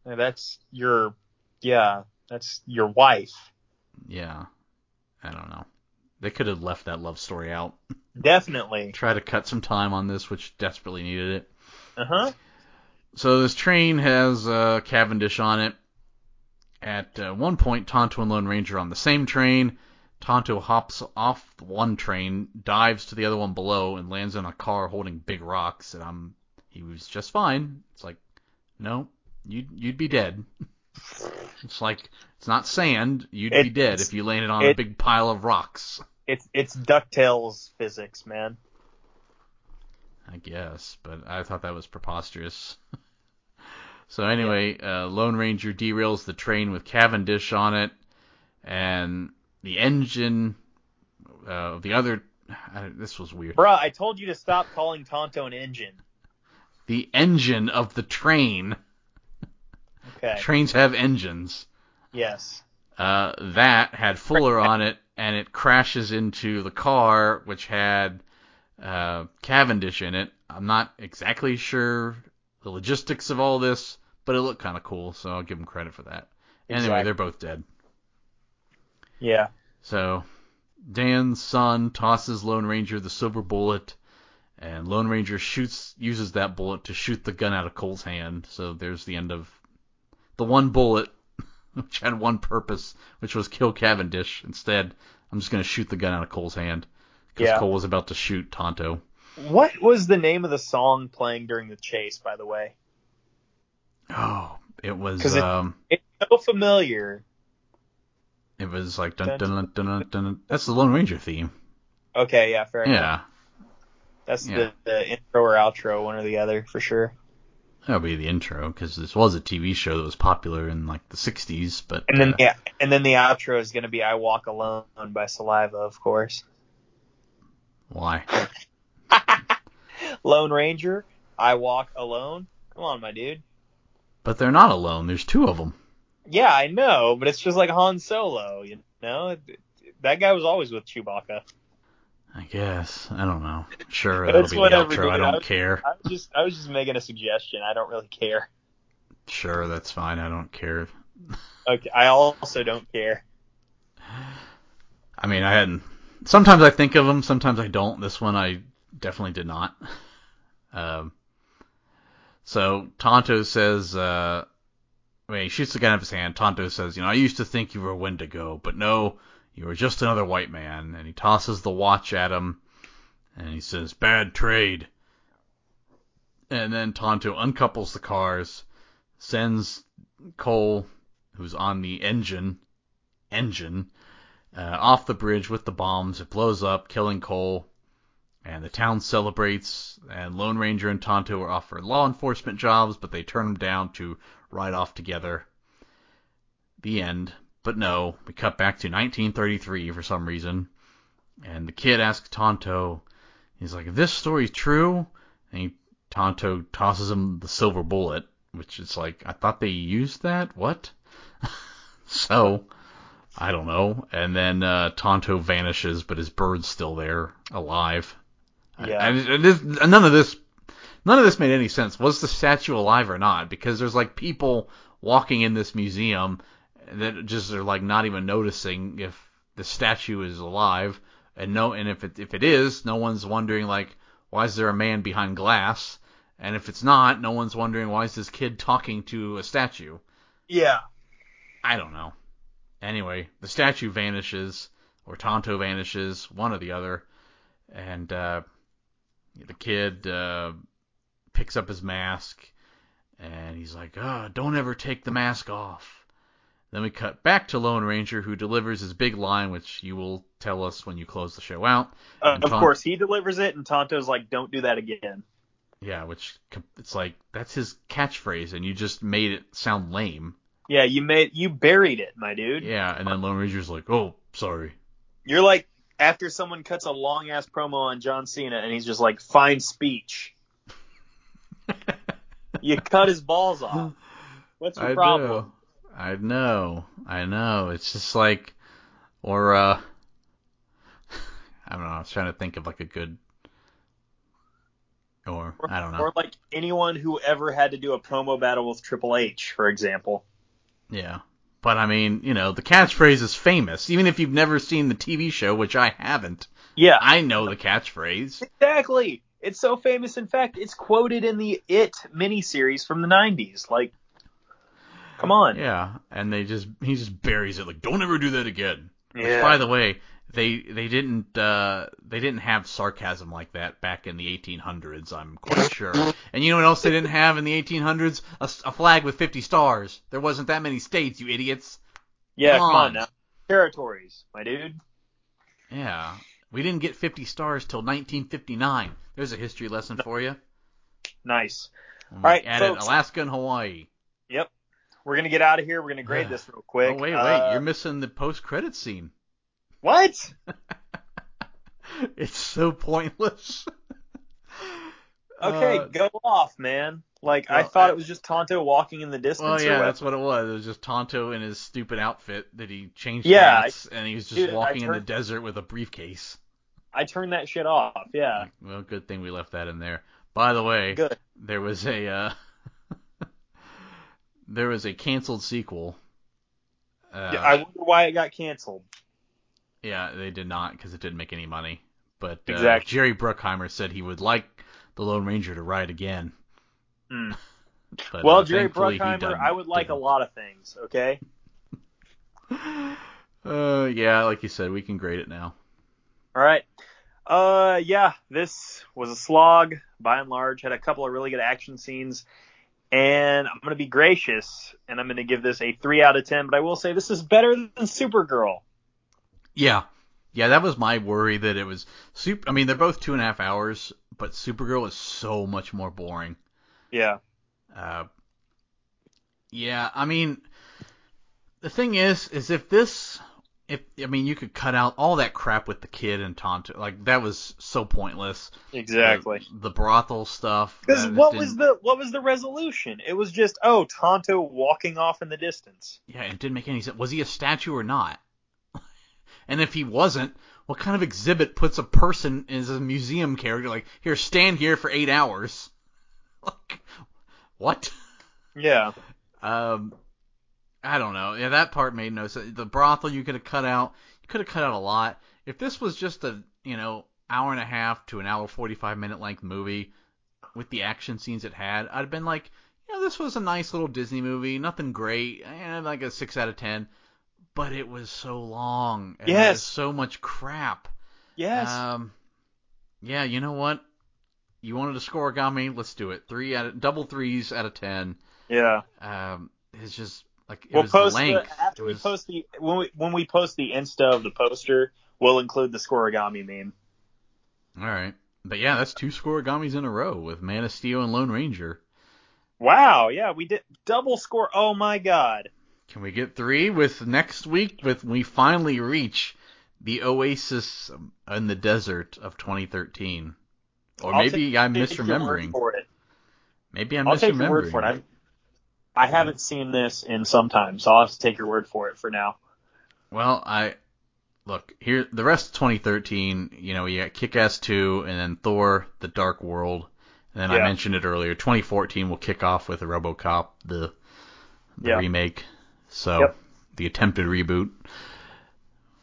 Yeah, That's your. Yeah. That's your wife. Yeah, I don't know. They could have left that love story out. Definitely. Try to cut some time on this, which desperately needed it. Uh huh. So this train has uh, Cavendish on it. At uh, one point, Tonto and Lone Ranger are on the same train. Tonto hops off one train, dives to the other one below, and lands in a car holding big rocks. And I'm, he was just fine. It's like, no, you'd you'd be dead. It's like it's not sand. You'd be dead if you landed on a big pile of rocks. It's it's Ducktales physics, man. I guess, but I thought that was preposterous. so anyway, uh, Lone Ranger derails the train with Cavendish on it, and the engine uh, the other. I, this was weird. Bruh, I told you to stop calling Tonto an engine. The engine of the train. Okay. Trains have engines. Yes. Uh, that had Fuller on it, and it crashes into the car, which had uh, Cavendish in it. I'm not exactly sure the logistics of all this, but it looked kind of cool, so I'll give him credit for that. Anyway, they're both dead. Yeah. So Dan's son tosses Lone Ranger the silver bullet, and Lone Ranger shoots uses that bullet to shoot the gun out of Cole's hand. So there's the end of the one bullet, which had one purpose, which was kill Cavendish. Instead, I'm just gonna shoot the gun out of Cole's hand because Yeah. Cole was about to shoot Tonto. What was the name of the song playing during the chase, by the way? Oh, it was. it- um, It's so familiar. it was like dun Dun, dun dun dun dun. dun. That's the Lone Ranger theme. Okay, yeah, fair enough. Yeah, That's Yeah. the, the intro or outro, one or the other, for sure. That'll be the intro because this was a TV show that was popular in like the '60s, but And then uh, yeah, and then the outro is gonna be "I Walk Alone" by Saliva, of course. why? Lone Ranger, I Walk Alone. Come on, my dude. But they're not alone. There's two of them. Yeah, I know, but it's just like Han Solo, you know. That guy was always with Chewbacca. I guess. I don't know. Sure, that'll be the whatever, outro. dude. I I don't was- care. I was just, I was just making a suggestion. I don't really care. Sure, that's fine. I don't care. Okay, I also don't care. I mean, I hadn't. Sometimes I think of them. Sometimes I don't. This one I definitely did not. Um. So Tonto says, uh, when he shoots the gun out of his hand, Tonto says, you know, I used to think you were a Wendigo, but no, you were just another white man. And he tosses the watch at him, and he says, bad trade. And then Tonto uncouples the cars, sends Cole, who's on the engine, engine, uh, off the bridge with the bombs. It blows up, killing Cole, and the town celebrates. And Lone Ranger and Tonto are offered law enforcement jobs, but they turn them down to ride off together. The end. But no, we cut back to 1933 for some reason, and the kid asks Tonto, he's like, "If this story's true," and he, Tonto tosses him the silver bullet, which is like, I thought they used that. What? so. I don't know. And then uh, Tonto vanishes, but his bird's still there, alive. Yeah. And, this, and none of this, none of this made any sense. Was the statue alive or not? Because there's like people walking in this museum that just are like not even noticing if the statue is alive, and no, and if it if it is, no one's wondering like why is there a man behind glass, and if it's not, no one's wondering why is this kid talking to a statue. Yeah. I don't know. Anyway, the statue vanishes, or Tonto vanishes, one or the other, and uh, the kid uh, picks up his mask, and he's like, "Ah, don't ever take the mask off." Then we cut back to Lone Ranger, who delivers his big line, which you will tell us when you close the show out. Uh, of Ton- course, he delivers it, and Tonto's like, "Don't do that again." Yeah, which it's like that's his catchphrase, and you just made it sound lame. Yeah, you made you buried it, my dude. Yeah, and then Lone Ranger's like, "Oh, sorry." You're like after someone cuts a long ass promo on John Cena, and he's just like, "Fine speech." You cut his balls off. What's your I problem? know. I know. I know. It's just like, or uh, I don't know. I was trying to think of like a good, or Or, I don't know. or like anyone who ever had to do a promo battle with Triple H, for example. Yeah. But I mean, you know, the catchphrase is famous. Even if you've never seen the TV show, which I haven't, Yeah, I know the catchphrase. exactly. It's so famous. In fact, it's quoted in the It miniseries from the '90s. Like, come on. Yeah. And they just he just buries it like, don't ever do that again. Which, by the way, they they didn't uh, they didn't have sarcasm like that back in the 1800s. I'm quite sure. And you know what else they didn't have in the 1800s? A, a flag with 50 stars. There wasn't that many states, you idiots. Yeah, Come come on on. now. Territories, my dude. Yeah, we didn't get 50 stars till 1959. There's a history lesson for you. Nice. When All we right, added folks. Alaska and Hawaii. Yep. We're gonna get out of here. We're gonna grade this real quick. Oh wait, wait, Uh, you're missing the post-credit scene. what? it's so pointless. Okay, Uh, go off, man. Like I thought I- it was just Tonto walking in the distance. Well, yeah, that's what it was. It was just Tonto in his stupid outfit that he changed Yeah, hats, and he was just dude, I walking in the desert with a briefcase. I turned that shit off. Yeah. Well, good thing we left that in there. By the way, Good. there was a uh, there was a canceled sequel. Uh, Yeah, I wonder why it got canceled. yeah, they did not because it didn't make any money. But uh, Exactly. Jerry Bruckheimer said he would like the Lone Ranger to ride again. But, Well, uh, Jerry Bruckheimer, I would like a didn't. lot of things. Okay. Uh, yeah, like you said, we can grade it now. All right. Uh, yeah, this was a slog by and large. Had a couple of really good action scenes, and I'm gonna be gracious, and I'm gonna give this a three out of ten. But I will say this is better than Supergirl. Yeah, yeah, that was my worry that it was super. I mean, they're both two and a half hours, but Supergirl is so much more boring. Yeah. Uh, yeah, I mean, the thing is, is if this, if I mean, you could cut out all that crap with the kid and Tonto, like that was so pointless. Exactly. The, the brothel stuff. Because what was the what was the resolution? It was just oh Tonto walking off in the distance. Yeah, it didn't make any sense. Was he a statue or not? and if he wasn't, what kind of exhibit puts a person as a museum character? Like, here, stand here for eight hours. Like, what? Yeah. Um, I don't know. Yeah, that part made no sense. The brothel you could have cut out. You could have cut out a lot. If this was just a you know hour and a half to an hour forty five minute length movie with the action scenes it had, I'd have been like, you know, this was a nice little Disney movie. Nothing great. Eh, like a six out of ten. But it was so long. And Yes. so much crap. Yes. Um, yeah, you know what? You wanted to scorigami? Let's do it. Three out of double threes out of ten. yeah. Um, it's just like it We'll was post the the, length. after it we was, post the when we when we post the Insta of the poster, we'll include the scorigami meme. all right, but yeah, that's two scorigamis in a row with Man of Steel and Lone Ranger. Wow. Yeah, we did double score. Oh my god. Can we get three with next week? With we finally reach the oasis in the desert of 2013, or I'll maybe I'm take your word misremembering. Maybe I'm I'll misremembering. take your word for it. I, I mm-hmm. haven't seen this in some time, so I'll have to take your word for it for now. Well, I look here. The rest of 2013, you know, you got Kick-Ass 2, and then Thor: The Dark World. And then I mentioned it earlier. 2014 will kick off with RoboCop, the the Yeah. remake. So Yep. the attempted reboot.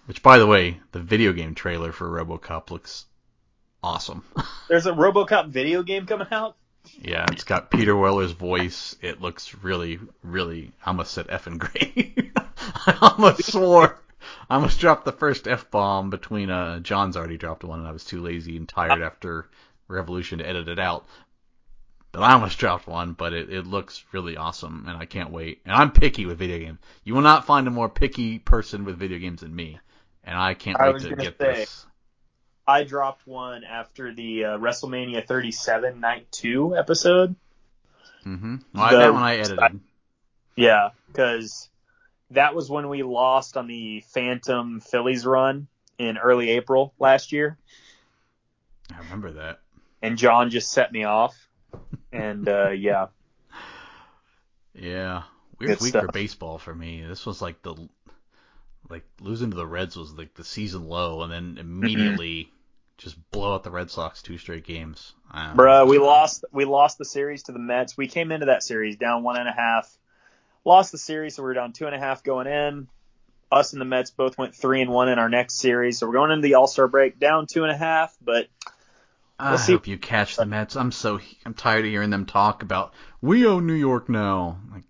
Which, by the way, the video game trailer for RoboCop looks awesome. There's a RoboCop video game coming out. Yeah, it's got Peter Weller's voice. It looks really, really. I almost said effing great. I almost swore. I almost dropped the first f bomb between. Uh, John's already dropped one, and I was too lazy and tired after Revolution to edit it out. But I almost dropped one, but it, it looks really awesome, and I can't wait. And I'm picky with video games. You will not find a more picky person with video games than me, and I can't I wait to get say, this. I dropped one after the uh, WrestleMania 37 Night 2 episode. Mm-hmm. Well, The- that one I edited. Yeah, because that was when we lost on the Phantom Phillies run in early April last year, I remember that. and John just set me off. And uh, yeah, Yeah, weird Good week for baseball for me. This was like the like losing to the Reds was like the season low, and then immediately just blow out the Red Sox two straight games. I know. bruh, we lost we lost the series to the Mets. We came into that series down one and a half, lost the series, so we were down two and a half going in. Us and the Mets both went three and one in our next series, so we're going into the All Star break down two and a half. But I we'll see. hope you catch the Mets. I'm so I'm tired of hearing them talk about we own New York now. Like,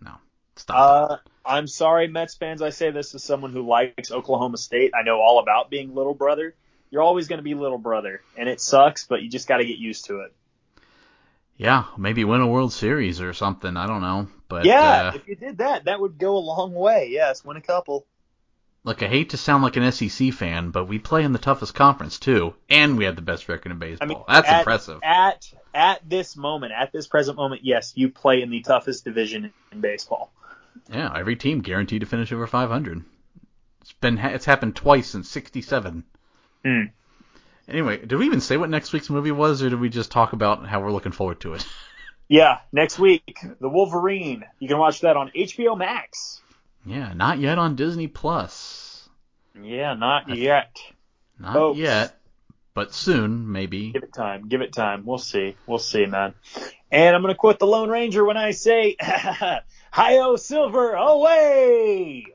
no, stop. Uh, I'm sorry, Mets fans. I say this as someone who likes Oklahoma State. I know all about being little brother. You're always going to be little brother, and it sucks, but you just got to get used to it. Yeah, maybe win a World Series or something. I don't know, but yeah, uh, if you did that, that would go a long way. Yes, win a couple. look, I hate to sound like an SEC fan, but we play in the toughest conference too, and we have the best record in baseball. I mean, That's at, impressive. At at this moment, at this present moment, yes, you play in the toughest division in baseball. Yeah, every team guaranteed to finish over 500. It's been it's happened twice since '67. Hmm. Anyway, did we even say what next week's movie was, or did we just talk about how we're looking forward to it? Yeah, next week, The Wolverine. You can watch that on HBO Max. yeah, not yet on Disney Plus. Yeah, not yet. Not yet, but soon, maybe. Give it time. Give it time. We'll see. We'll see, man. And I'm gonna quote the Lone Ranger when I say, "Hi-yo, Silver, away!"